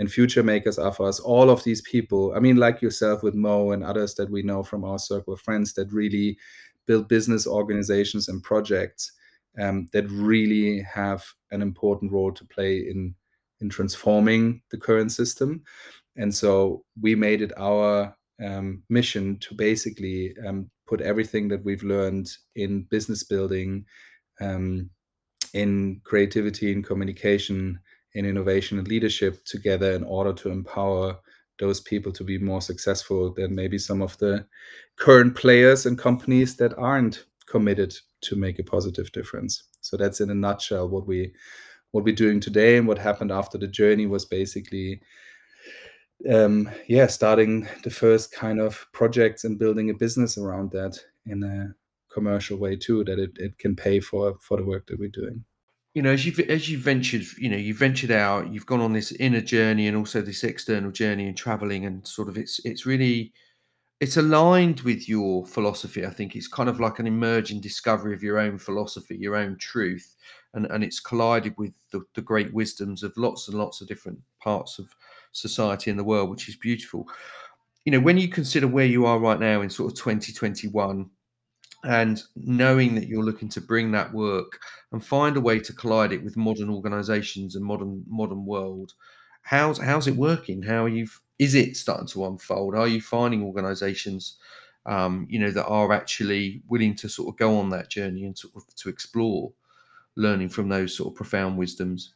And future makers are for us all of these people i mean like yourself with MOE and others that we know from our circle of friends that really build business organizations and projects um, that really have an important role to play in in transforming the current system. And so we made it our um, mission to basically um, put everything that we've learned in business building, um, in creativity, in communication, in innovation and leadership together in order to empower those people to be more successful than maybe some of the current players and companies that aren't committed to make a positive difference. So that's in a nutshell what we what we're doing today and what happened after the journey was basically um, yeah, starting the first kind of projects and building a business around that in a commercial way too, that it, it can pay for for the work that we're doing. You know, as you've as you ventured, you know, you ventured out, you've gone on this inner journey and also this external journey and traveling, and sort of it's it's really it's aligned with your philosophy. I think it's kind of like an emerging discovery of your own philosophy, your own truth, and and it's collided with the, the great wisdoms of lots and lots of different parts of society in the world, which is beautiful. You know, when you consider where you are right now in sort of 2021 and knowing that you're looking to bring that work and find a way to collide it with modern organizations and modern modern world how's how's it working? How are you is it starting to unfold? Are you finding organizations um, you know that are actually willing to sort of go on that journey and sort of to explore learning from those sort of profound wisdoms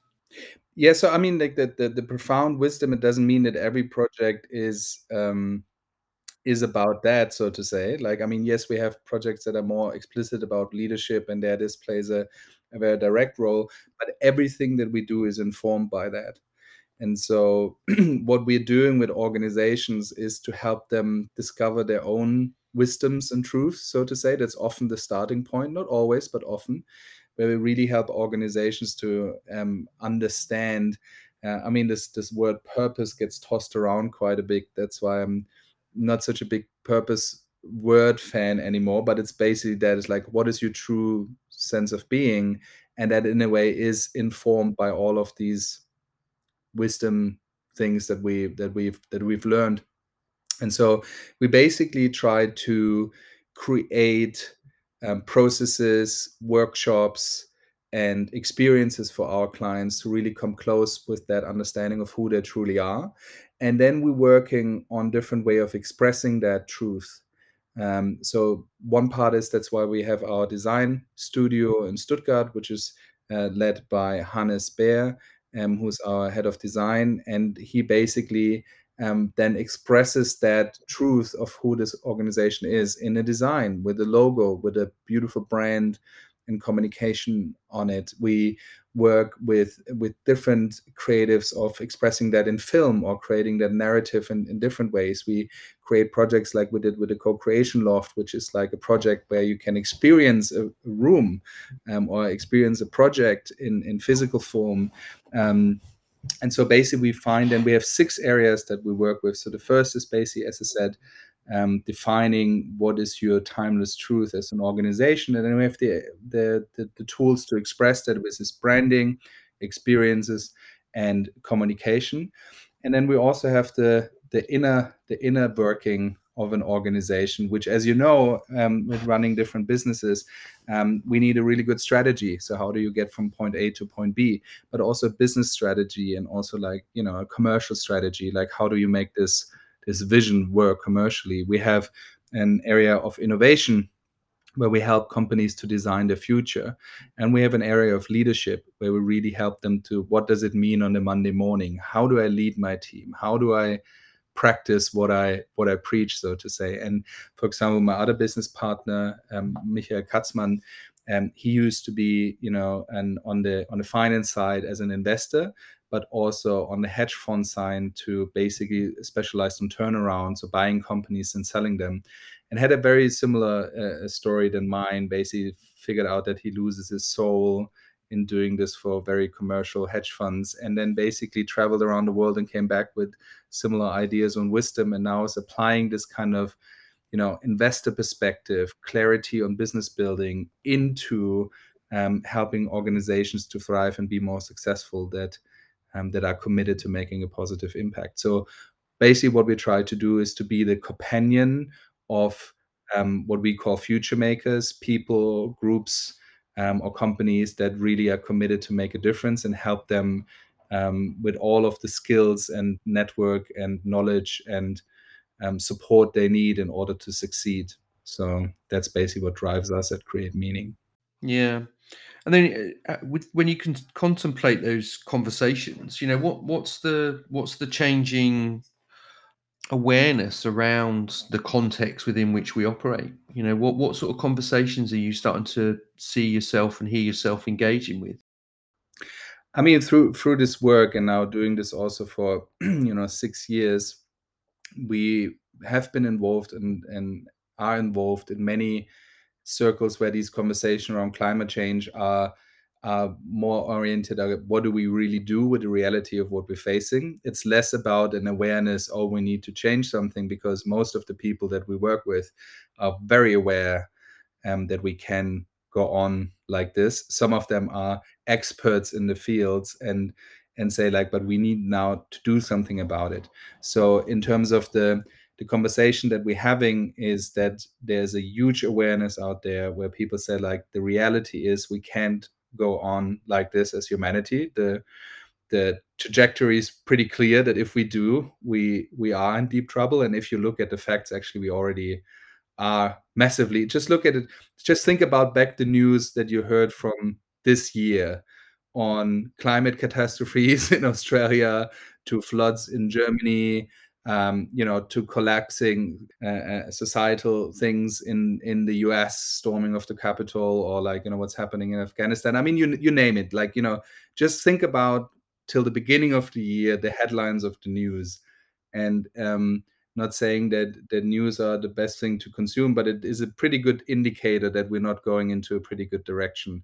yeah so i mean like the, the, the profound wisdom it doesn't mean that every project is um is about that so to say. Like i mean yes we have projects that are more explicit about leadership and there this plays a, a very direct role but everything that we do is informed by that. And so what we're doing with organizations is to help them discover their own wisdoms and truths so to say. That's often the starting point not always but often where we really help organizations to um, understand. Uh, I mean, this this word purpose gets tossed around quite a bit. That's why I'm not such a big purpose word fan anymore. But it's basically that it's like, what is your true sense of being, and that in a way is informed by all of these wisdom things that we that we've that we've learned. And so we basically try to create um, processes, workshops, and experiences for our clients to really come close with that understanding of who they truly are. And then we're working on different way of expressing that truth. Um, so one part is that's why we have our design studio in Stuttgart, which is uh, led by Hannes Beer, um, who's our head of design, and he basically um, then expresses that truth of who this organization is in a design with a logo, with a beautiful brand and communication on it. We work with with different creatives of expressing that in film or creating that narrative in, in different ways. We create projects like we did with the co-creation loft, which is like a project where you can experience a, room um, or experience a project in in physical form. Um, and so basically we find and we have six areas that we work with. So the first is basically as i said um, defining what is your timeless truth as an organization. And then we have the, the the, the tools to express that with this branding experiences and communication. And then we also have the the inner the inner working of an organization, which, as you know, um, with running different businesses, um, we need a really good strategy. So, how do you get from point A to point B? But also business strategy and also like you know a commercial strategy. Like how do you make this this vision work commercially? We have an area of innovation where we help companies to design the future and we have an area of leadership where we really help them to what does it mean on a monday morning how do i lead my team how do i practice what I what I preach, so to say. And for example, my other business partner, um, Michael Katzmann, um, he used to be, you know, and on the on the finance side as an investor, but also on the hedge fund side to basically specialize on turnarounds, so buying companies and selling them, and had a very similar uh, story than mine. Basically, figured out that he loses his soul in doing this for very commercial hedge funds and then basically traveled around the world and came back with similar ideas on wisdom and now is applying this kind of you know investor perspective clarity on business building into um, helping organizations to thrive and be more successful that um, that are committed to making a positive impact. So basically what we try to do is to be the companion of um, what we call future makers people groups um, or companies that really are committed to make a difference and help them um, with all of the skills and network and knowledge and um, support they need in order to succeed. So that's basically what drives us at Create Meaning. Yeah. And then uh, uh, with, when you can contemplate those conversations, you know, what what's the what's the changing awareness around the context within which we operate? You know, what what sort of conversations are you starting to see yourself and hear yourself engaging with? I mean, through through this work and now doing this also for you know six years, we have been involved and and are involved in many circles where these conversations around climate change are are more oriented at what do we really do with the reality of what we're facing. It's less about an awareness, oh, we need to change something, because most of the people that we work with are very aware um, that we can go on like this. Some of them are experts in the fields and and say like, but we need now to do something about it. So in terms of the the conversation that we're having is that there's a huge awareness out there where people say like the reality is we can't go on like this as humanity. The the trajectory is pretty clear that if we do, we we are in deep trouble. And if you look at the facts, actually, we already are massively. Just look at it. Just think about back the news that you heard from this year on climate catastrophes in Australia, to floods in Germany, um, you know, to collapsing uh, uh, societal things in in the U.S., storming of the Capitol, or like you know what's happening in Afghanistan. I mean, you you name it. Like you know, just think about till the beginning of the year the headlines of the news, and um, not saying that the news are the best thing to consume, but it is a pretty good indicator that we're not going into a pretty good direction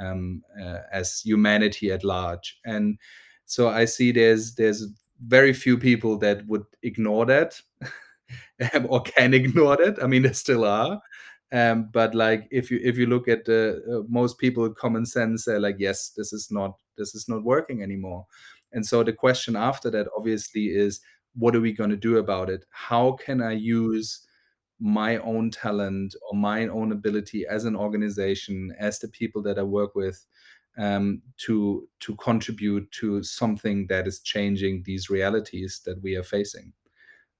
um, uh, as humanity at large. And so I see there's there's very few people that would ignore that or can ignore that. I mean, there still are. Um, but like if you if you look at the uh, most people common sense they're like yes this is not this is not working anymore and so the question after that obviously is what are we going to do about it how can i use my own talent or my own ability as an organization as the people that i work with um, to to contribute to something that is changing these realities that we are facing.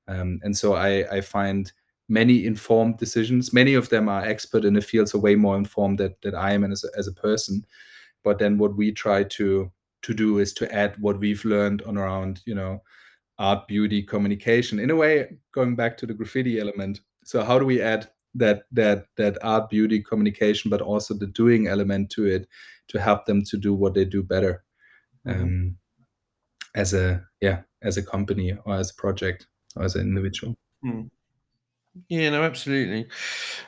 Um, and so I, I find many informed decisions. Many of them are expert in the field, so way more informed that, that I am as a, as a person. But then what we try to to do is to add what we've learned on around you know art, beauty, communication. In a way, going back to the graffiti element. So how do we add that that that art, beauty, communication, but also the doing element to it to help them to do what they do better mm-hmm. um, as a yeah as a company or as a project or as an individual mm. yeah no absolutely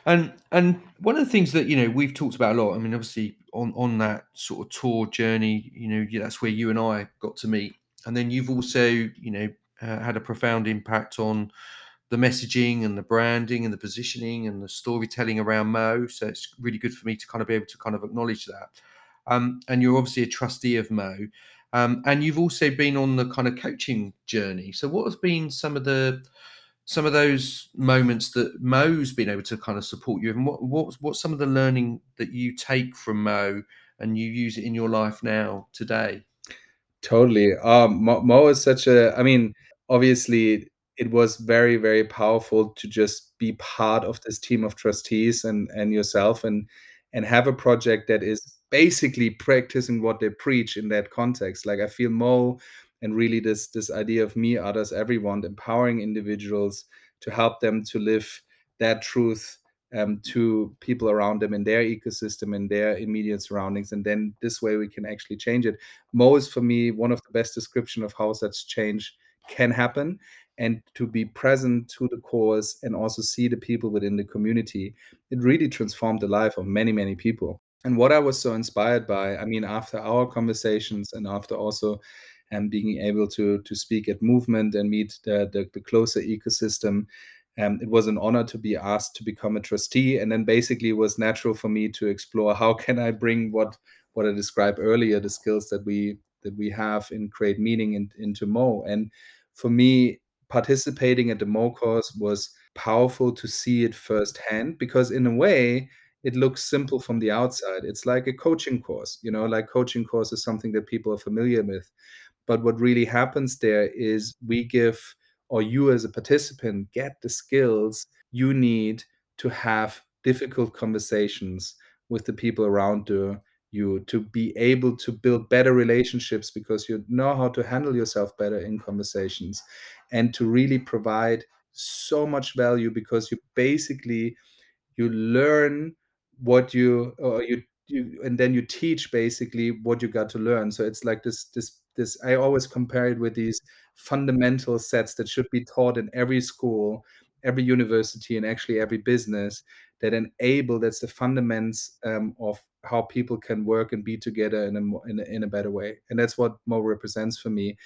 and and one of the things that you know we've talked about a lot i mean obviously on on that sort of tour journey you know that's where you and i got to meet and then you've also you know uh, had a profound impact on the messaging and the branding and the positioning and the storytelling around MOE. So it's really good for me to kind of be able to kind of acknowledge that. Um, and you're obviously a trustee of MOE. Um, and you've also been on the kind of coaching journey. So what has been some of the some of those moments that MOE's been able to kind of support you, and what what what's some of the learning that you take from MOE and you use it in your life now today? Totally. Um, MOE, MOE is such a. I mean, obviously, it was very very powerful to just be part of this team of trustees and and yourself and and have a project that is basically practicing what they preach in that context. Like I feel MOE and really this this idea of me, others, everyone, empowering individuals to help them to live that truth um, to people around them in their ecosystem in their immediate surroundings and then this way we can actually change it MOE is for me one of the best description of how such change can happen and to be present to the cause and also see the people within the community it really transformed the life of many many people. And what I was so inspired by, I mean, after our conversations and after also um, being able to to speak at movement and meet the, the, the closer ecosystem, um, it was an honor to be asked to become a trustee. And then basically it was natural for me to explore how can i bring what what i described earlier the skills that we that we have in create meaning in, into MOE. And for me participating at the MOE course was powerful to see it firsthand because in a way it looks simple from the outside. It's like a coaching course you know like coaching course is something that people are familiar with. But what really happens there is we give or you as a participant get the skills you need to have difficult conversations with the people around you you to be able to build better relationships because you know how to handle yourself better in conversations and to really provide so much value because you basically you learn what you or you you and then you teach basically what you got to learn. So it's like this this this i always compare it with these fundamental sets that should be taught in every school every university and actually every business that enable that's the fundaments um, of how people can work and be together in a, in a in a better way. And that's what MOE represents for me.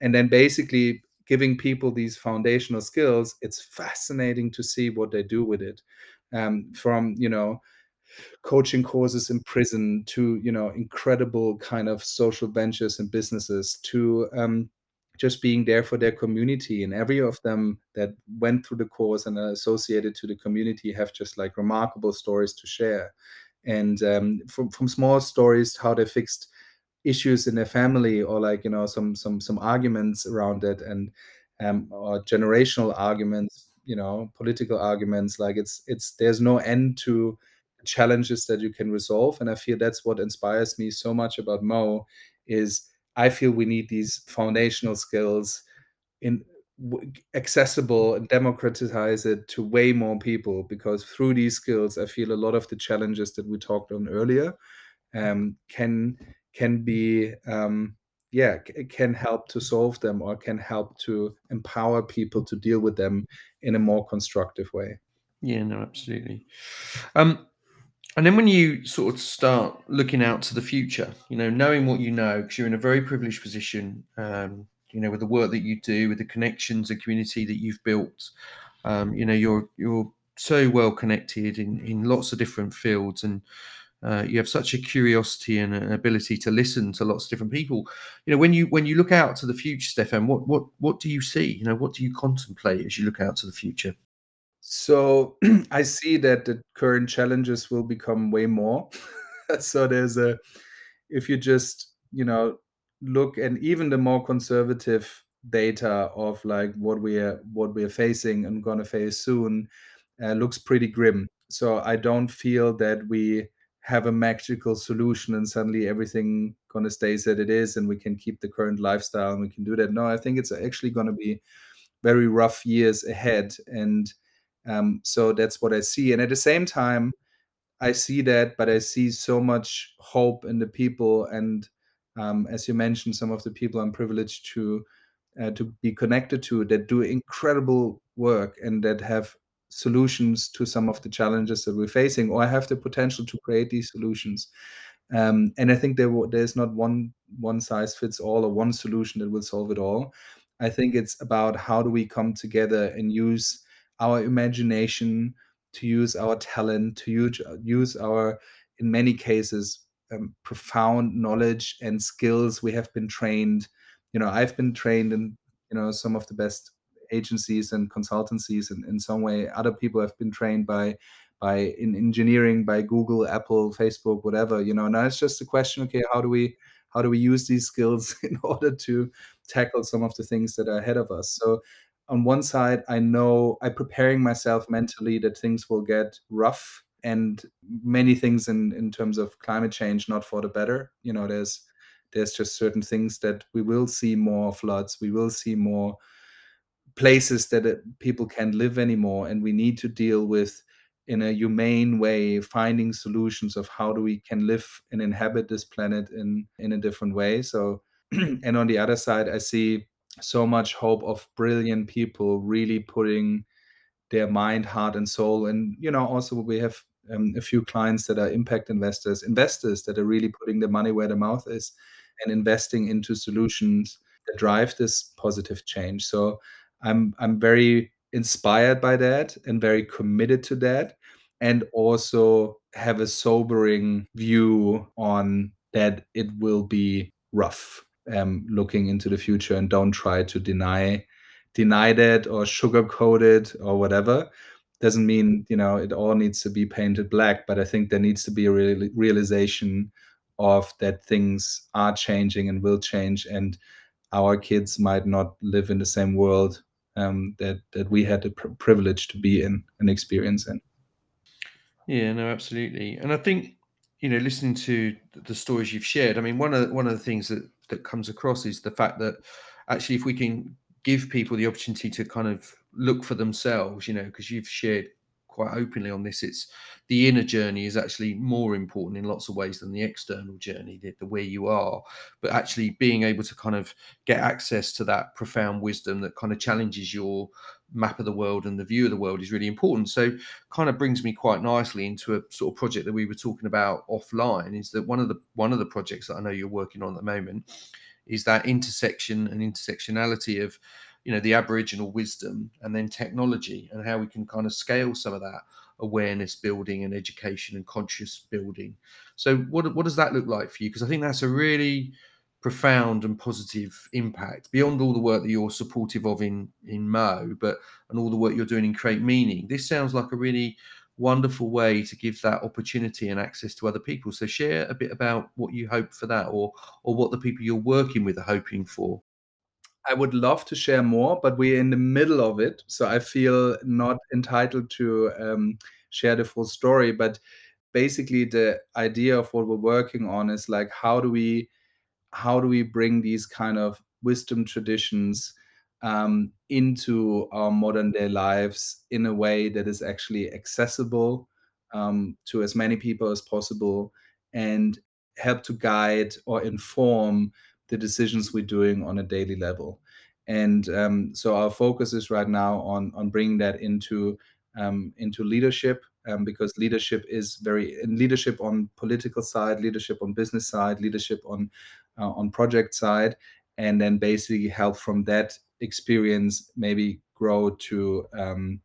And then basically giving people these foundational skills it's fascinating to see what they do with it. Um, from you know coaching courses in prison to you know incredible kind of social ventures and businesses to um, just being there for their community. And every of them that went through the course and are associated to the community have just like remarkable stories to share. And um, from, from small stories how they fixed issues in their family or like you know some some some arguments around it and um, or generational arguments you know political arguments like it's it's there's no end to challenges that you can resolve. And i feel that's what inspires me so much about MOE is i feel we need these foundational skills in accessible and democratize it to way more people because through these skills i feel a lot of the challenges that we talked on earlier um, can can be um, yeah can help to solve them or can help to empower people to deal with them in a more constructive way. Yeah no absolutely. Um and then when you sort of start looking out to the future you know knowing what you know because you're in a very privileged position um, you know with the work that you do with the connections and community that you've built um, you know you're you're so well connected in in lots of different fields and uh, you have such a curiosity and an ability to listen to lots of different people. You know, when you when you look out to the future, Steffen, what what what do you see? You know, what do you contemplate as you look out to the future? So I see that the current challenges will become way more. so there's a if you just you know look and even the more conservative data of like what we are what we are facing and to face soon uh, looks pretty grim. So I don't feel that we have a magical solution and suddenly everything to stays as it is and we can keep the current lifestyle and we can do that. No, I think it's actually going to be very rough years ahead. And um, so that's what I see. And at the same time, I see that, but I see so much hope in the people. And um, as you mentioned, some of the people I'm privileged to uh, to be connected to that do incredible work and that have solutions to some of the challenges that we're facing or have the potential to create these solutions. Um, and i think there there's not one one size fits all or one solution that will solve it all. I think it's about how do we come together and use our imagination to use our talent to use, use our in many cases um, profound knowledge and skills we have been trained. You know i've been trained in you know some of the best agencies and consultancies and in some way. Other people have been trained by by in engineering by google apple facebook whatever you know. Now it's just a question okay how do we how do we use these skills in order to tackle some of the things that are ahead of us? So on one side i know i'm preparing myself mentally that things will get rough and many things in in terms of climate change not for the better. You know there's there's just certain things that we will see more floods. We will see more places that uh, people can't live anymore and we need to deal with in a humane way finding solutions of how do we can live and inhabit this planet in in a different way. So and on the other side i see so much hope of brilliant people really putting their mind heart and soul and you know also we have um, a few clients that are impact investors investors that are really putting their money where their mouth is and investing into solutions that drive this positive change. So I'm I'm very inspired by that and very committed to that and also have a sobering view on that it will be rough um, looking into the future and don't try to deny deny that or sugarcoat it or whatever. Doesn't mean you know it all needs to be painted black but i think there needs to be a real, realization of that things are changing and will change and our kids might not live in the same world um, that that we had the pr- privilege to be in and experience in. Yeah no absolutely. And i think you know listening to the stories you've shared i mean one of one of the things that that comes across is the fact that actually if we can give people the opportunity to kind of look for themselves, you know, because you've shared quite openly on this. It's the inner journey is actually more important in lots of ways than the external journey, the, the where you are. But actually being able to kind of get access to that profound wisdom that kind of challenges your map of the world and the view of the world is really important. So kind of brings me quite nicely into a sort of project that we were talking about offline is that one of the one of the projects that I know you're working on at the moment is that intersection and intersectionality of you know the aboriginal wisdom and then technology and how we can kind of scale some of that awareness building and education and conscious building. So what, what does that look like for you? Because i think that's a really profound and positive impact beyond all the work that you're supportive of in in MOE but and all the work you're doing in create meaning. This sounds like a really wonderful way to give that opportunity and access to other people. So share a bit about what you hope for that or or what the people you're working with are hoping for I would love to share more, but we're in the middle of it, so I feel not entitled to um, share the full story. But basically, the idea of what we're working on is like, how do we how do we bring these kind of wisdom traditions um, into our modern day lives in a way that is actually accessible um, to as many people as possible and help to guide or inform the decisions we're doing on a daily level. And um, so our focus is right now on on bringing that into um, into leadership um, because leadership is very leadership on political side, leadership on business side, leadership on uh, on project side, and then basically help from that experience maybe grow to um,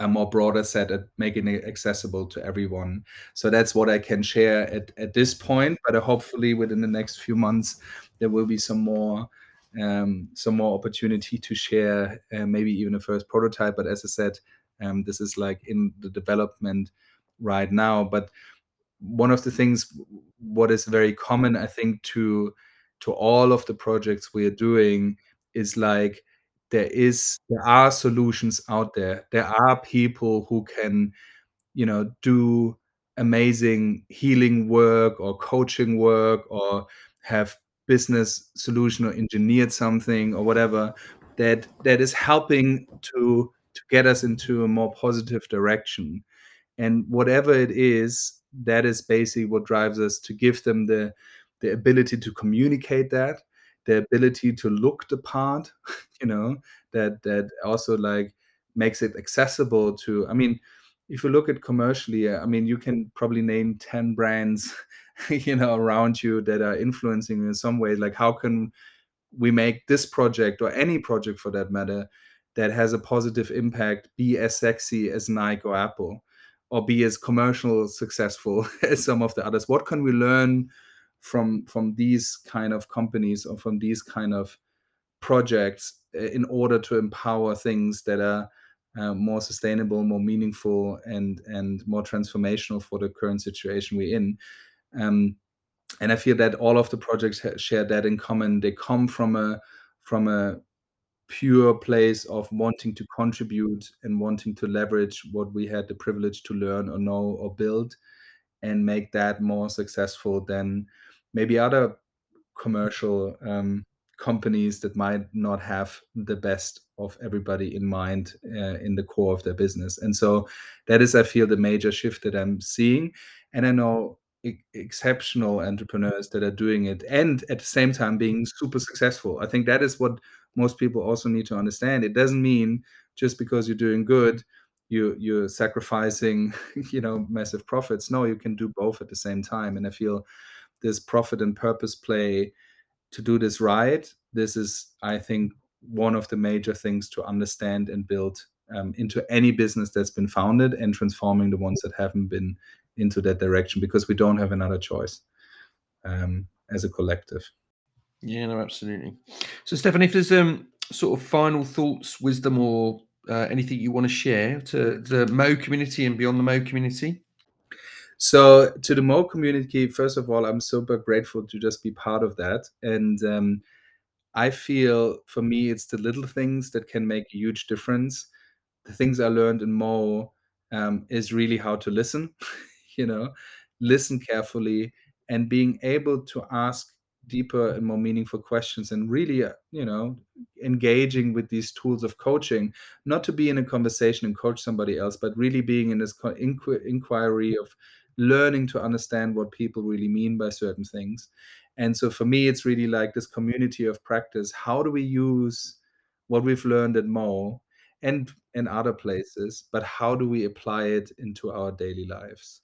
a more broader set at making it accessible to everyone. So that's what I can share at, at this point. But hopefully within the next few months, there will be some more um, some more opportunity to share, uh, maybe even a first prototype. But as I said, um, this is like in the development right now. But one of the things, what is very common, I think, to to all of the projects we are doing is like there is there are solutions out there there are people who can you know do amazing healing work or coaching work or have business solution or engineered something or whatever that that is helping to to get us into a more positive direction. And whatever it is that is basically what drives us to give them the the ability to communicate that the ability to look the part you know that that also like makes it accessible to i mean if you look at commercially i mean you can probably name 10 brands you know around you that are influencing in some way like how can we make this project or any project for that matter that has a positive impact be as sexy as nike or apple or be as commercial successful as some of the others what can we learn from from these kind of companies or from these kind of projects eh, in order to empower things that are uh, more sustainable, more meaningful, and and more transformational for the current situation we're in. Um, and I feel that all of the projects share that in common. They come from a from a pure place of wanting to contribute and wanting to leverage what we had the privilege to learn or know or build and make that more successful than maybe other commercial um, companies that might not have the best of everybody in mind uh, in the core of their business. And so that is, I feel, the major shift that I'm seeing. And I know exceptional entrepreneurs that are doing it and at the same time being super successful. I think that is what most people also need to understand. It doesn't mean just because you're doing good, you you're sacrificing, you know, massive profits. No, you can do both at the same time. And I feel this profit and purpose play to do this right this is i think one of the major things to understand and build um, into any business that's been founded and transforming the ones that haven't been into that direction because we don't have another choice um, as a collective. Yeah, no, absolutely. So, Steffen, if there's um sort of final thoughts, wisdom, or uh, anything you want to share to the MOE community and beyond the MOE community? So, to the MOE community, first of all, I'm super grateful to just be part of that. And um, I feel for me, it's the little things that can make a huge difference. The things I learned in MOE um, is really how to listen, you know, listen carefully and being able to ask deeper and more meaningful questions and really uh, you know engaging with these tools of coaching not to be in a conversation and coach somebody else but really being in this inqu- inquiry of learning to understand what people really mean by certain things. And so for me it's really like this community of practice. How do we use what we've learned at MOE and in other places but how do we apply it into our daily lives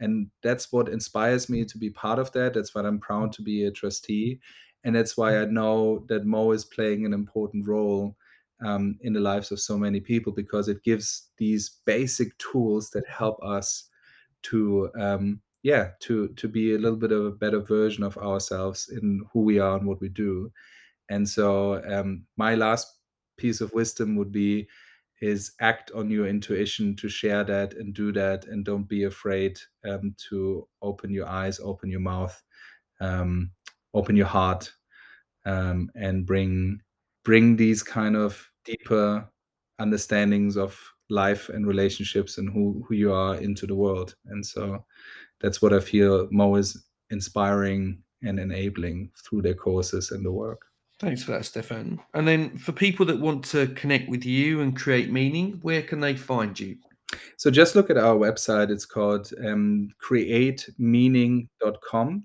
and that's what inspires me to be part of that. That's why i'm proud to be a trustee and that's why i know that MOE is playing an important role um, in the lives of so many people because it gives these basic tools that help us to um, yeah to to be a little bit of a better version of ourselves in who we are and what we do. And so um, my last piece of wisdom would be is act on your intuition to share that and do that and don't be afraid um, to open your eyes open your mouth um, open your heart um, and bring bring these kind of deeper understandings of life and relationships and who, who you are into the world. And so that's what i feel MOE is inspiring and enabling through their courses and the work Thanks for that, Steffen. And then for people that want to connect with you and create meaning, where can they find you? So just look at our website. It's called um, createmeaning.com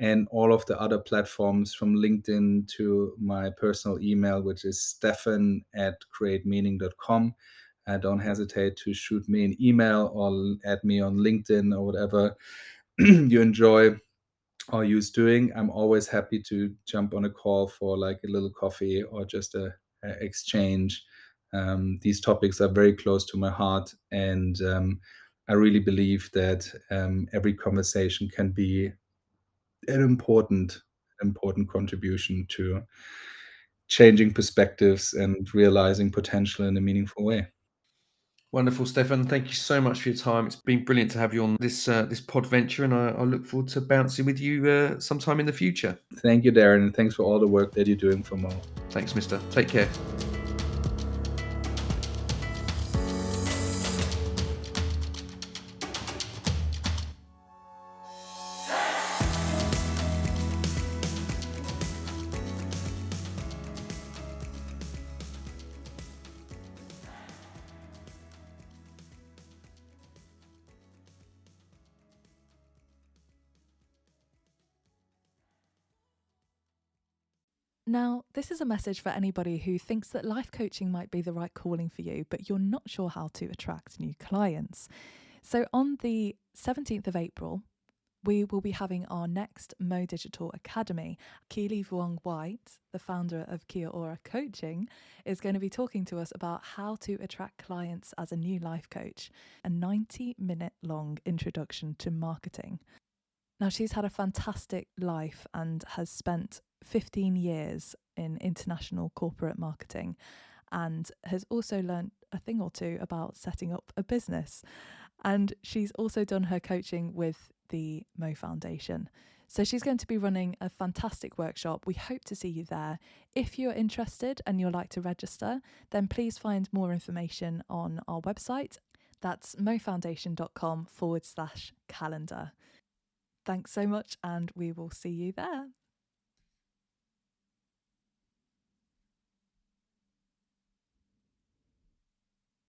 and all of the other platforms from LinkedIn to my personal email, which is steffen at createmeaning.com. Uh, don't hesitate to shoot me an email or add me on LinkedIn or whatever you enjoy or use doing, I'm always happy to jump on a call for like a little coffee or just a, a exchange. Um, these topics are very close to my heart, and um, I really believe that um, every conversation can be an important, important contribution to changing perspectives and realizing potential in a meaningful way. Wonderful, Steffen. Thank you so much for your time. It's been brilliant to have you on this uh, this Podventure, and I, I, look forward to bouncing with you uh, sometime in the future. Thank you, Darren, and thanks for all the work that you're doing for MOE. Thanks, Mister. Take care. This is a message for anybody who thinks that life coaching might be the right calling for you, but you're not sure how to attract new clients. So, on the 17th of April, we will be having our next MOE Digital Academy. Keely Vuong White, the founder of Kia Ora Coaching, is going to be talking to us about how to attract clients as a new life coach, a 90 minute long introduction to marketing. Now, she's had a fantastic life and has spent 15 years in international corporate marketing and has also learned a thing or two about setting up a business. And she's also done her coaching with the MOE Foundation. So she's going to be running a fantastic workshop. We hope to see you there. If you're interested and you'd like to register, then please find more information on our website. That's moefoundation.com forward slash calendar. Thanks so much, and we will see you there.